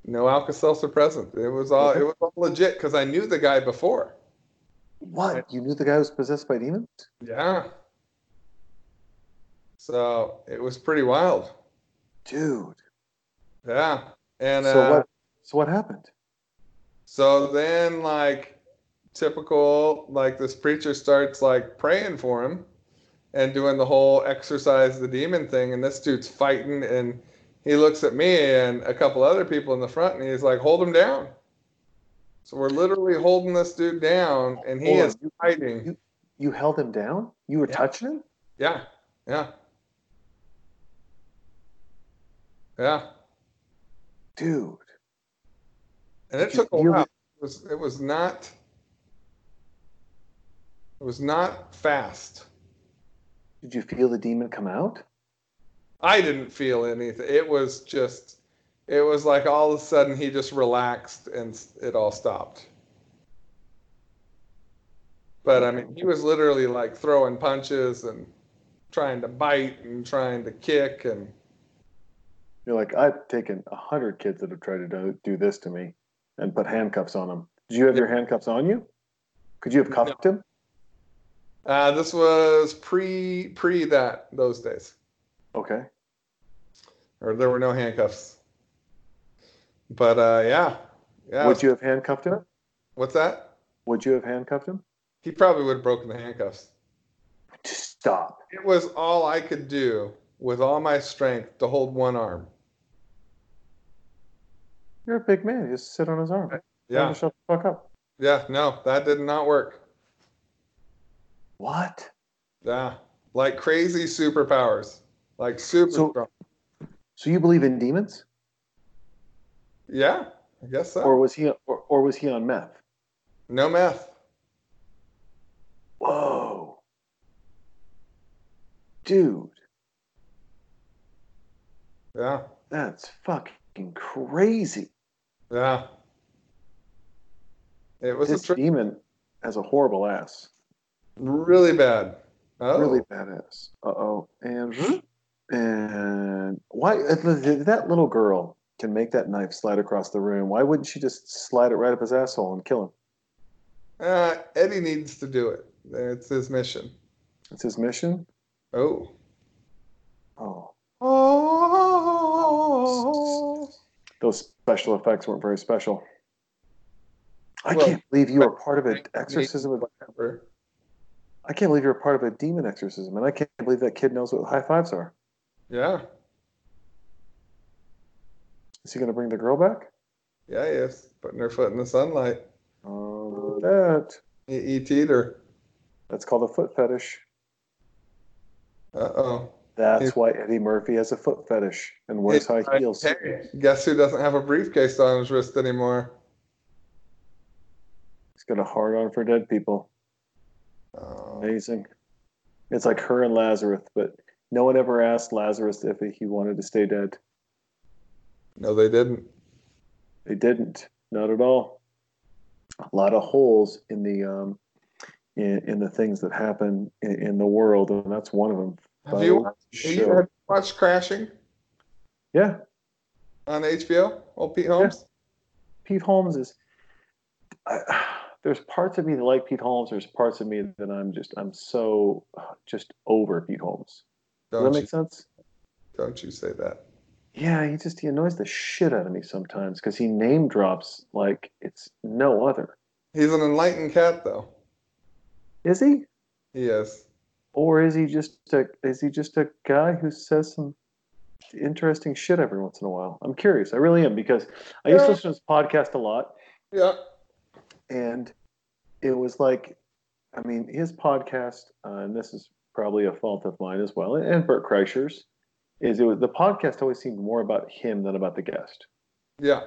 no Alka-Seltzer present. It was all, it was all legit because I knew the guy before. What? You knew the guy was possessed by demons? Yeah. So it was pretty wild. Dude. Yeah. And so uh, what so what happened? So then, like, typical, like, this preacher starts, like, praying for him and doing the whole exorcise the demon thing. And this dude's fighting. And he looks at me and a couple other people in the front and he's like, hold him down. So we're literally holding this dude down and he is you- fighting. you- You held him down? You were Yeah. touching him? Yeah. Yeah. Yeah. Dude. And it Did took a while. It was, it was not It was not fast. Did you feel the demon come out? I didn't feel anything. It was just, it was like all of a sudden he just relaxed and it all stopped. But I mean, he was literally like throwing punches and trying to bite and trying to kick and You're like, I've taken a hundred kids that have tried to do, do this to me and put handcuffs on them. Did you have your handcuffs on you? Could you have cuffed him? uh, this was pre pre that those days, Okay. or there were no handcuffs. But uh, yeah, yeah. Would you have handcuffed him? What's that? Would you have handcuffed him? He probably would have broken the handcuffs. Stop. It was all I could do with all my strength to hold one arm. You're a big man. You just sit on his arm. Yeah, Shut the fuck up. yeah, no, that did not work. What? Yeah, like crazy superpowers, like super So- strong. So you believe in demons, Yeah, I guess so. or was he, or, or was he on meth? no meth. Whoa, dude, Yeah, that's fucking crazy. yeah. It was a This trip. demon has a horrible ass. really bad. Oh, Really badass. Uh oh. And and why the- that little girl can make that knife slide across the room? Why wouldn't she just slide it right up his asshole and kill him? Uh, Eddie needs to do it. It's his mission. It's his mission. Oh. Oh, Oh. those special effects weren't very special. I Well, can't believe you were part of an exorcism. Of, Whatever. I can't believe you're part of a demon exorcism, and I can't believe that kid knows what high fives are. Yeah, Is he going to bring the girl back? yeah, he is putting her foot in the sunlight. Oh, that. He ET'd her. That's called a foot fetish. Uh oh. That's He's- why Eddie Murphy has a foot fetish and wears high heels. Hey, guess who doesn't have a briefcase on his wrist anymore? He's got a hard on for dead people. Oh, Amazing. It's like her and Lazarus, but no one ever asked Lazarus if he wanted to stay dead. No, they didn't. They didn't. Not at all. A lot of holes in the um, in, in the things that happen in, in the world, and that's one of them. Have you By watched, you watched Crashing Yeah, on HBO? Old Pete Holmes? Pete Holmes is. I, there's parts of me that like Pete Holmes. There's parts of me that I'm just I'm so uh, just over Pete Holmes. Does Don't that you, make sense? don't you say that. Yeah, he just he annoys the shit out of me sometimes because he name drops like it's no other. He's an enlightened cat, though. Is he? Yes. Or is he just a is he just a guy who says some interesting shit every once in a while? I'm curious. I really am because I used to listen to his podcast a lot, Yeah. and it was like, I mean, his podcast, uh, and this is probably a fault of mine as well, and Bert Kreischer's, is it was the podcast always seemed more about him than about the guest. Yeah.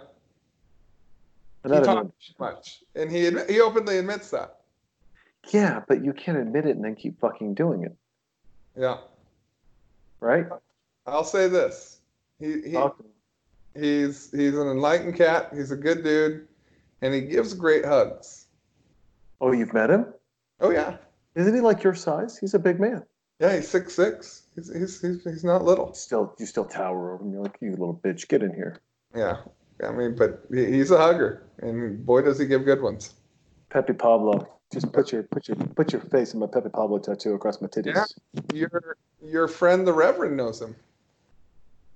And He talks much, and he admi- he openly admits that. Yeah, but you can't admit it and then keep fucking doing it, Yeah. right? I'll say this. He, he Talk- he's he's an enlightened cat. He's a good dude, and he gives great hugs. oh, you've met him? Oh yeah, Isn't he like your size? He's a big man. Yeah. He's six six. He's he's he's, he's not little. Still, you still tower over him. You're like, you little bitch, get in here. Yeah. I mean, but he's a hugger, and boy does he give good ones. Pepe Pablo. Just put your put your put your face in my Pepe Pablo tattoo across my titties. Yeah. Your your friend the Reverend knows him.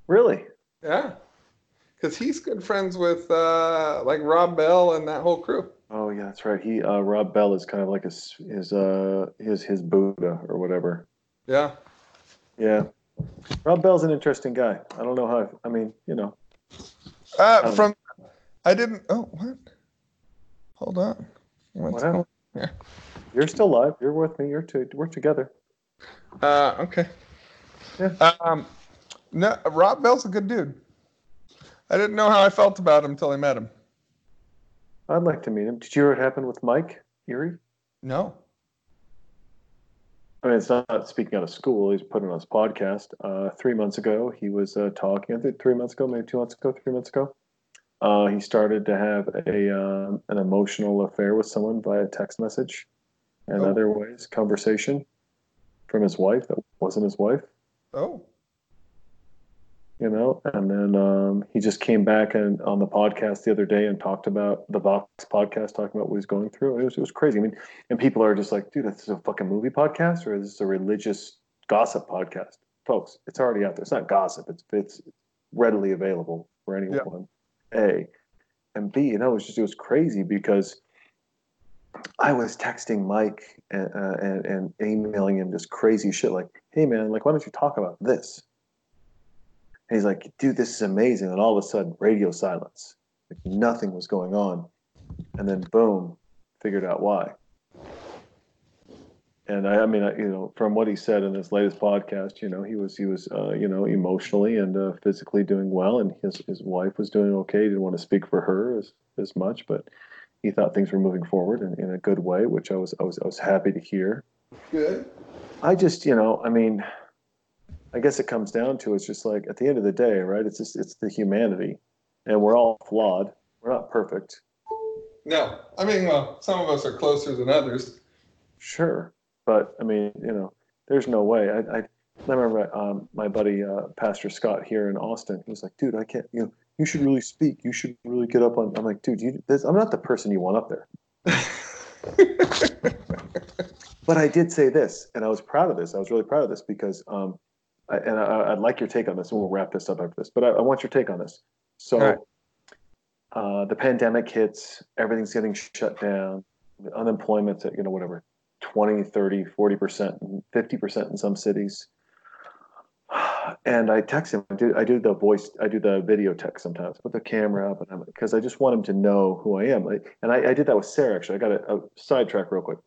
Really? Yeah, because he's good friends with uh, like Rob Bell and that whole crew. Oh yeah, that's right. He uh, Rob Bell is kind of like his his uh his his Buddha or whatever. Yeah. Yeah. Rob Bell's an interesting guy. I don't know how. I mean, you know. Uh, Um, from I didn't. Oh, what? Hold on. What's What going- You're still live. You're with me. You're to, we're together. Uh, okay. Yeah. Um, no, Rob Bell's a good dude. I didn't know how I felt about him until I met him. I'd like to meet him. Did you hear what happened with Mike Erie? No. I mean, it's not speaking out of school. He's putting on his podcast. Uh, three months ago, he was uh, talking. I think three months ago, maybe two months ago, three months ago. Uh, he started to have a um, an emotional affair with someone via text message and Oh. other ways, conversation from his wife that wasn't his wife. Oh, you know? And then um, he just came back and on the podcast the other day and talked about the vox podcast talking about what he's going through. It was, it was crazy. I mean and people are just like dude this is a fucking movie podcast or is this a religious gossip podcast? Folks it's already out there. It's not gossip. It's it's readily available for anyone. A. And b you know it was just it was crazy because I was texting Mike and, uh, and, and emailing him just crazy shit like, "Hey man, like, why don't you talk about this?" And he's like, dude, this is amazing. And all of a sudden, radio silence. Like nothing was going on. And then boom, figured out why. And I, I mean, I, you know, from what he said in his latest podcast, you know, he was he was uh, you know emotionally and uh, physically doing well, and his his wife was doing okay. He didn't want to speak for her as as much, but he thought things were moving forward in, in a good way, which I was I was I was happy to hear. good. I just, you know, I mean, I guess it comes down to it's just like at the end of the day, right? It's just it's the humanity, and we're all flawed. We're not perfect, No, I mean, well, some of us are closer than others. sure, but I mean, you know, there's no way. I I, I remember um, my buddy uh, Pastor Scott here in Austin. He was like, dude, I can't. You know, you should really speak. You should really get up on. I'm like, dude, you, this, I'm not the person you want up there. But I did say this, and I was proud of this. I was really proud of this because, um, I, and I, I'd like your take on this, and we'll wrap this up after this. But I, I want your take on this. So, right. uh, the pandemic hits, everything's getting shut down, the unemployment's at, you know, whatever, 20, 30, 40%, 50% in some cities. And I text him. I do, I do the voice, I do the video text sometimes, put the camera up, and I'm because I just want him to know who I am. I, and I, I did that with Sarah. Actually, I got a, a sidetrack real quick.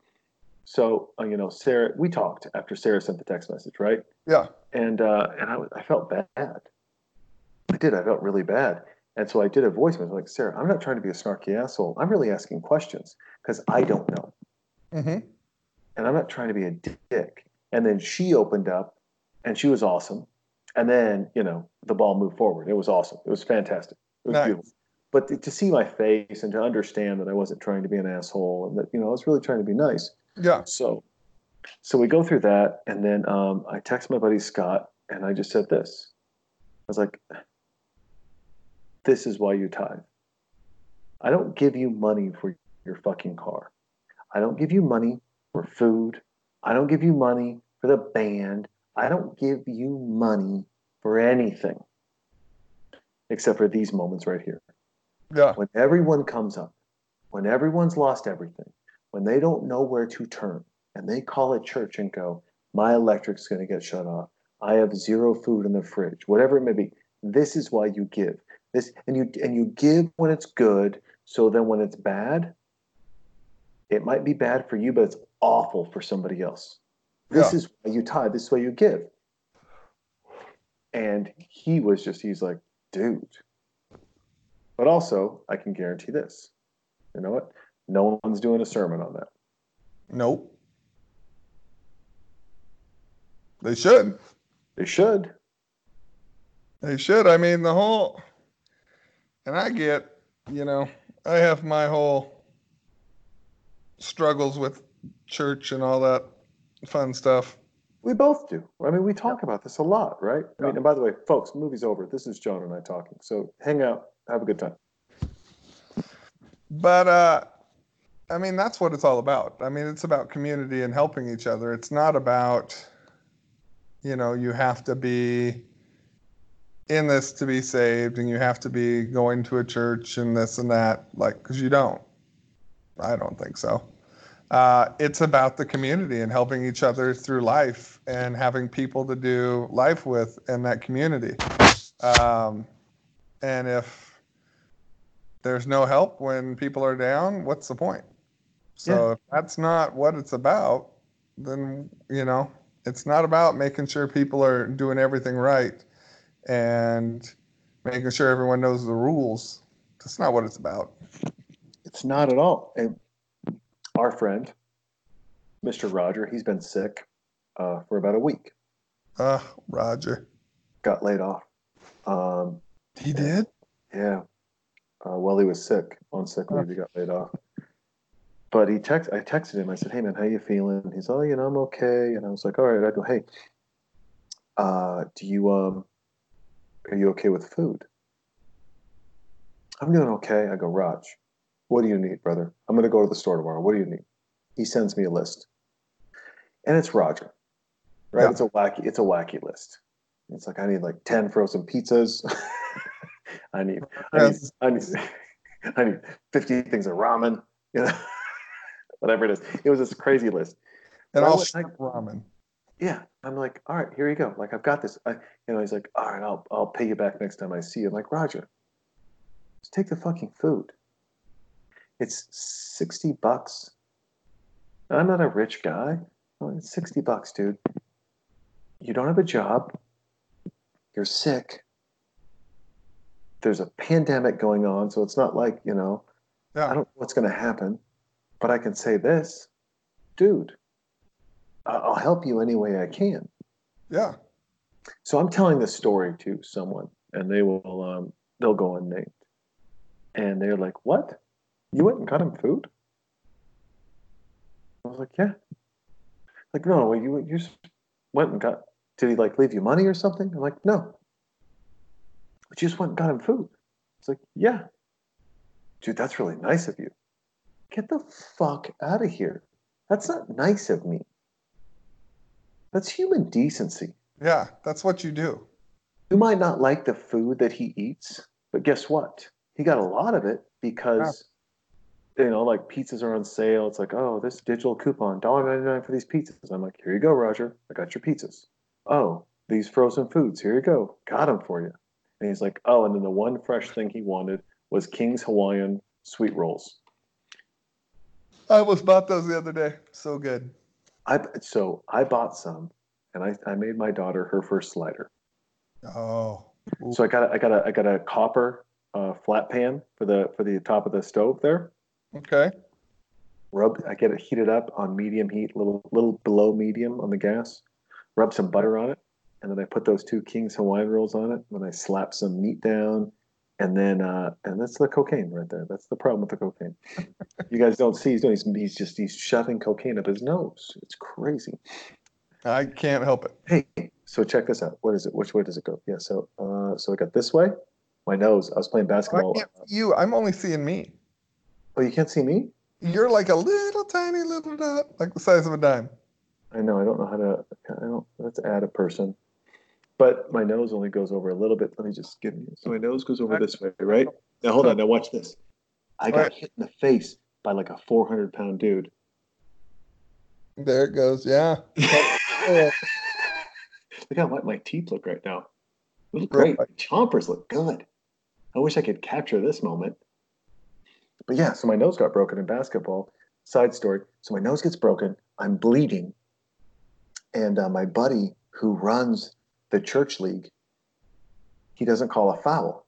So uh, you know, Sarah, we talked after Sarah sent the text message, right? Yeah. And uh, and I, was- I felt bad. I did. I felt really bad. And so I did a voice message like, Sarah, I'm not trying to be a snarky asshole. I'm really asking questions because I don't know, hmm and I'm not trying to be a dick. And then she opened up, and she was awesome. And then you know the ball moved forward. It was awesome. It was fantastic. It was Nice. beautiful. But to, to see my face and to understand that I wasn't trying to be an asshole and that you know I was really trying to be nice. Yeah. So, so we go through that, and then um, I text my buddy Scott, and I just said this. I was like, "This is why you tithe. I don't give you money for your fucking car. I don't give you money for food. I don't give you money for the band. I don't give you money for anything, except for these moments right here." Yeah. when everyone comes up, when everyone's lost everything, when they don't know where to turn, and they call a church and go, My electric's going to get shut off. I have zero food in the fridge, whatever it may be. This is why you give. This and you and you give when it's good, so then when it's bad, it might be bad for you, but it's awful for somebody else. This Yeah. is why you tithe, this is why you give. And he was just, he's like, dude, but also, I can guarantee this. You know what? No one's doing a sermon on that. Nope. They should. They should. They should. I mean, the whole, and I get, you know, I have my whole struggles with church and all that fun stuff. We both do. I mean, we talk about this a lot, right? I mean, and by the way, folks, movie's over. This is John and I talking. So hang out, have a good time. But, uh, I mean, that's what it's all about. I mean, it's about community and helping each other. It's not about, you know, you have to be in this to be saved and you have to be going to a church and this and that, like, because you don't. I don't think so. Uh, it's about the community and helping each other through life and having people to do life with in that community. Um, and if there's no help when people are down, what's the point? So if that's not what it's about, then you know it's not about making sure people are doing everything right and making sure everyone knows the rules. That's not what it's about. It's not at all. And our friend, Mr. Roger, he's been sick. uh, for about a week. Uh, Roger. Got laid off. Um, He did? yeah. Uh, well, he was sick on sick leave. He got laid off. But he text. I texted him. I said, "Hey man, how you feeling?" He's, "Oh, you know, I'm okay." And I was like, "All right." I go, "Hey, uh, do you um, are you okay with food?" I'm doing okay. I go, Raj, what do you need, brother? I'm gonna go to the store tomorrow. What do you need? He sends me a list, and it's Roger, right? Yeah. It's a wacky. It's a wacky list. It's like I need like ten frozen pizzas. I need, I need, I need, I need fifty things of ramen. You know, whatever it is. It was this crazy list. And all shrimp ramen. Yeah, I'm like, all right, here you go. Like I've got this. I, you know, he's like, all right, I'll I'll pay you back next time I see you. I'm like, Roger, just take the fucking food. It's sixty bucks. I'm not a rich guy. Oh, it's sixty bucks, dude. You don't have a job. You're sick. There's a pandemic going on, so it's not like you know. I don't know what's going to happen, but I can say this, dude. I'll help you any way I can. Yeah. So I'm telling this story to someone, and they will um, they'll go unnamed, and they're like, "What? You went and got him food?" I was like, "Yeah." Like, no, you you went and got. Did he like leave you money or something? I'm like, no. But you just went and got him food. It's like, yeah, dude, that's really nice of you. Get the fuck out of here. That's not nice of me. That's human decency. Yeah. That's what you do. You might not like the food that he eats, but guess what? He got a lot of it because you know, like pizzas are on sale. It's like, oh, this digital coupon, $1.99 for these pizzas. I'm like, here you go, Roger. I got your pizzas. Oh, these frozen foods, here you go. Got them for you. And he's like, oh, and then the one fresh thing he wanted was King's Hawaiian sweet rolls. I almost bought those the other day. So good. I so I bought some, and I, I made my daughter her first slider. Oh. Ooh. So I got a, I got a I got a copper uh, flat pan for the for the top of the stove there. Okay. Rub I get it heated up on medium heat, little little below medium on the gas. Rub some butter on it, and then I put those two King's Hawaiian rolls on it. And then I slap some meat down, and then uh, and that's the cocaine right there. That's the problem with the cocaine. you guys don't see he's doing. He's, he's just he's shoving cocaine up his nose. It's crazy. I can't help it. Hey, so check this out. What is it? Which way does it go? Yeah. So uh, so I got this way. My nose. I was playing I basketball. can't see you. I'm only seeing me. Oh, you can't see me. You're like a little tiny little dot, like the size of a dime. I know. I don't know how to. I don't. Let's add a person. But my nose only goes over a little bit. Let me just give you. So my nose goes over this way, right? Now hold on. Now watch this. I got hit in the face by like a 400 pound dude. There it goes. Yeah. Look how white my teeth look right now. They look great. My chompers look good. I wish I could capture this moment. But yeah, so my nose got broken in basketball. Side story. So my nose gets broken. I'm bleeding. And uh, my buddy who runs the church league, he doesn't call a foul.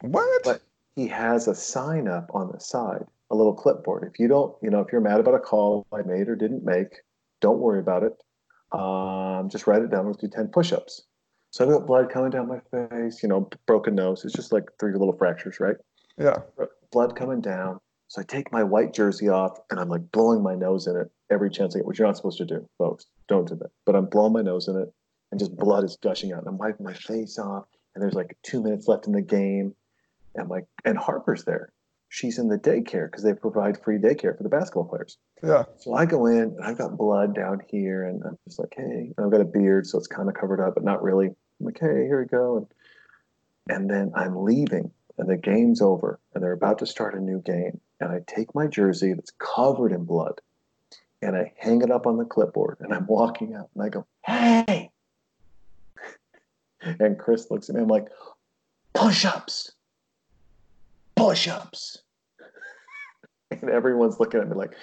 What? But he has a sign up on the side, a little clipboard. If you don't, you know, if you're mad about a call I made or didn't make, don't worry about it. Um, just write it down. Let's do 10 push ups. So I've got blood coming down my face, you know, broken nose. It's just like three little fractures, right? yeah. Blood coming down. So I take my white jersey off and I'm like blowing my nose in it every chance I get, which you're not supposed to do, folks. Don't do that. But I'm blowing my nose in it and just blood is gushing out. And I'm wiping my face off. And there's like two minutes left in the game. And like, and Harper's there. She's in the daycare because they provide free daycare for the basketball players. Yeah. So I go in and I've got blood down here, and I'm just like, hey, and I've got a beard, so it's kind of covered up, but not really. I'm like, hey, here we go. And, and then I'm leaving, and the game's over, and they're about to start a new game. And I take my jersey that's covered in blood, and I hang it up on the clipboard, and I'm walking out, and I go, hey. And Chris looks at me, I'm like, push ups, push ups. And everyone's looking at me like,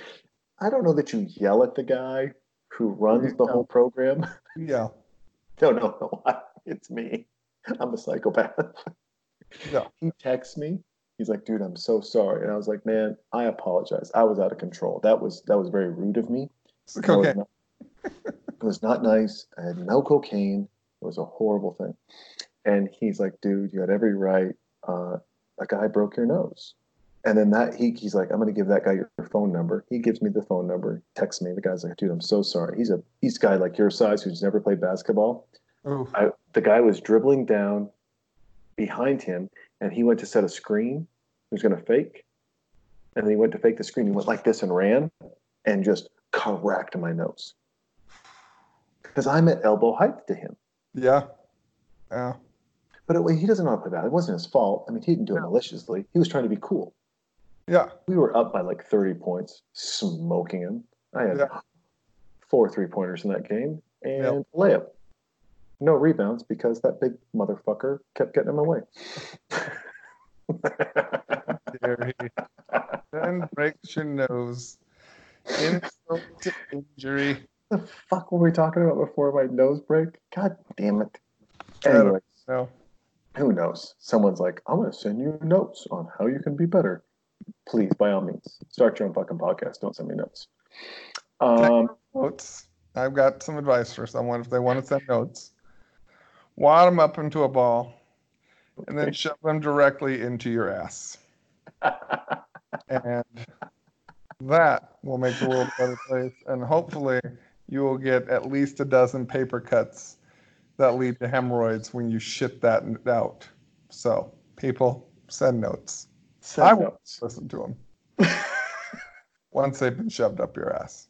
I don't know that you yell at the guy who runs the whole program. Yeah. no, no, no. I- It's me. I'm a psychopath. Yeah. He texts me. He's like, dude, I'm so sorry. And I was like, man, I apologize. I was out of control. That was that was very rude of me. It's the was not- It was not nice. I had no cocaine. It was a horrible thing. And he's like, dude, you had every right. Uh, a guy broke your nose. And then that he he's like, I'm gonna give that guy your phone number. He gives me the phone number, texts me. The guy's like, dude, I'm so sorry. He's a he's a guy like your size who's never played basketball. Ooh. I, the guy was dribbling down behind him, and he went to set a screen. He was going to fake, and then he went to fake the screen. He went like this and ran, and just cracked my nose because I'm at elbow height to him. Yeah. Yeah. But it, he doesn't know how to play that. It wasn't his fault. I mean, he didn't do it maliciously. He was trying to be cool. Yeah. We were up by like 30 points, smoking him. I had Yeah. four three pointers in that game and Yeah. layup. No rebounds because that big motherfucker kept getting in my way. There he then breaks your nose. Insult to injury. the fuck were we talking about before my nose break? God damn it. Anyway, know. who knows? Someone's like, I'm going to send you notes on how you can be better. Please, by all means, start your own fucking podcast. Don't send me notes. Um, Notes. I've got some advice for someone if they want to send notes. Wad them up into a ball and then shove them directly into your ass. and that will make the world a better place. And hopefully, you will get at least a dozen paper cuts that lead to hemorrhoids when you shit that out. So, people, send notes. send I will notes. listen to them once they've been shoved up your ass.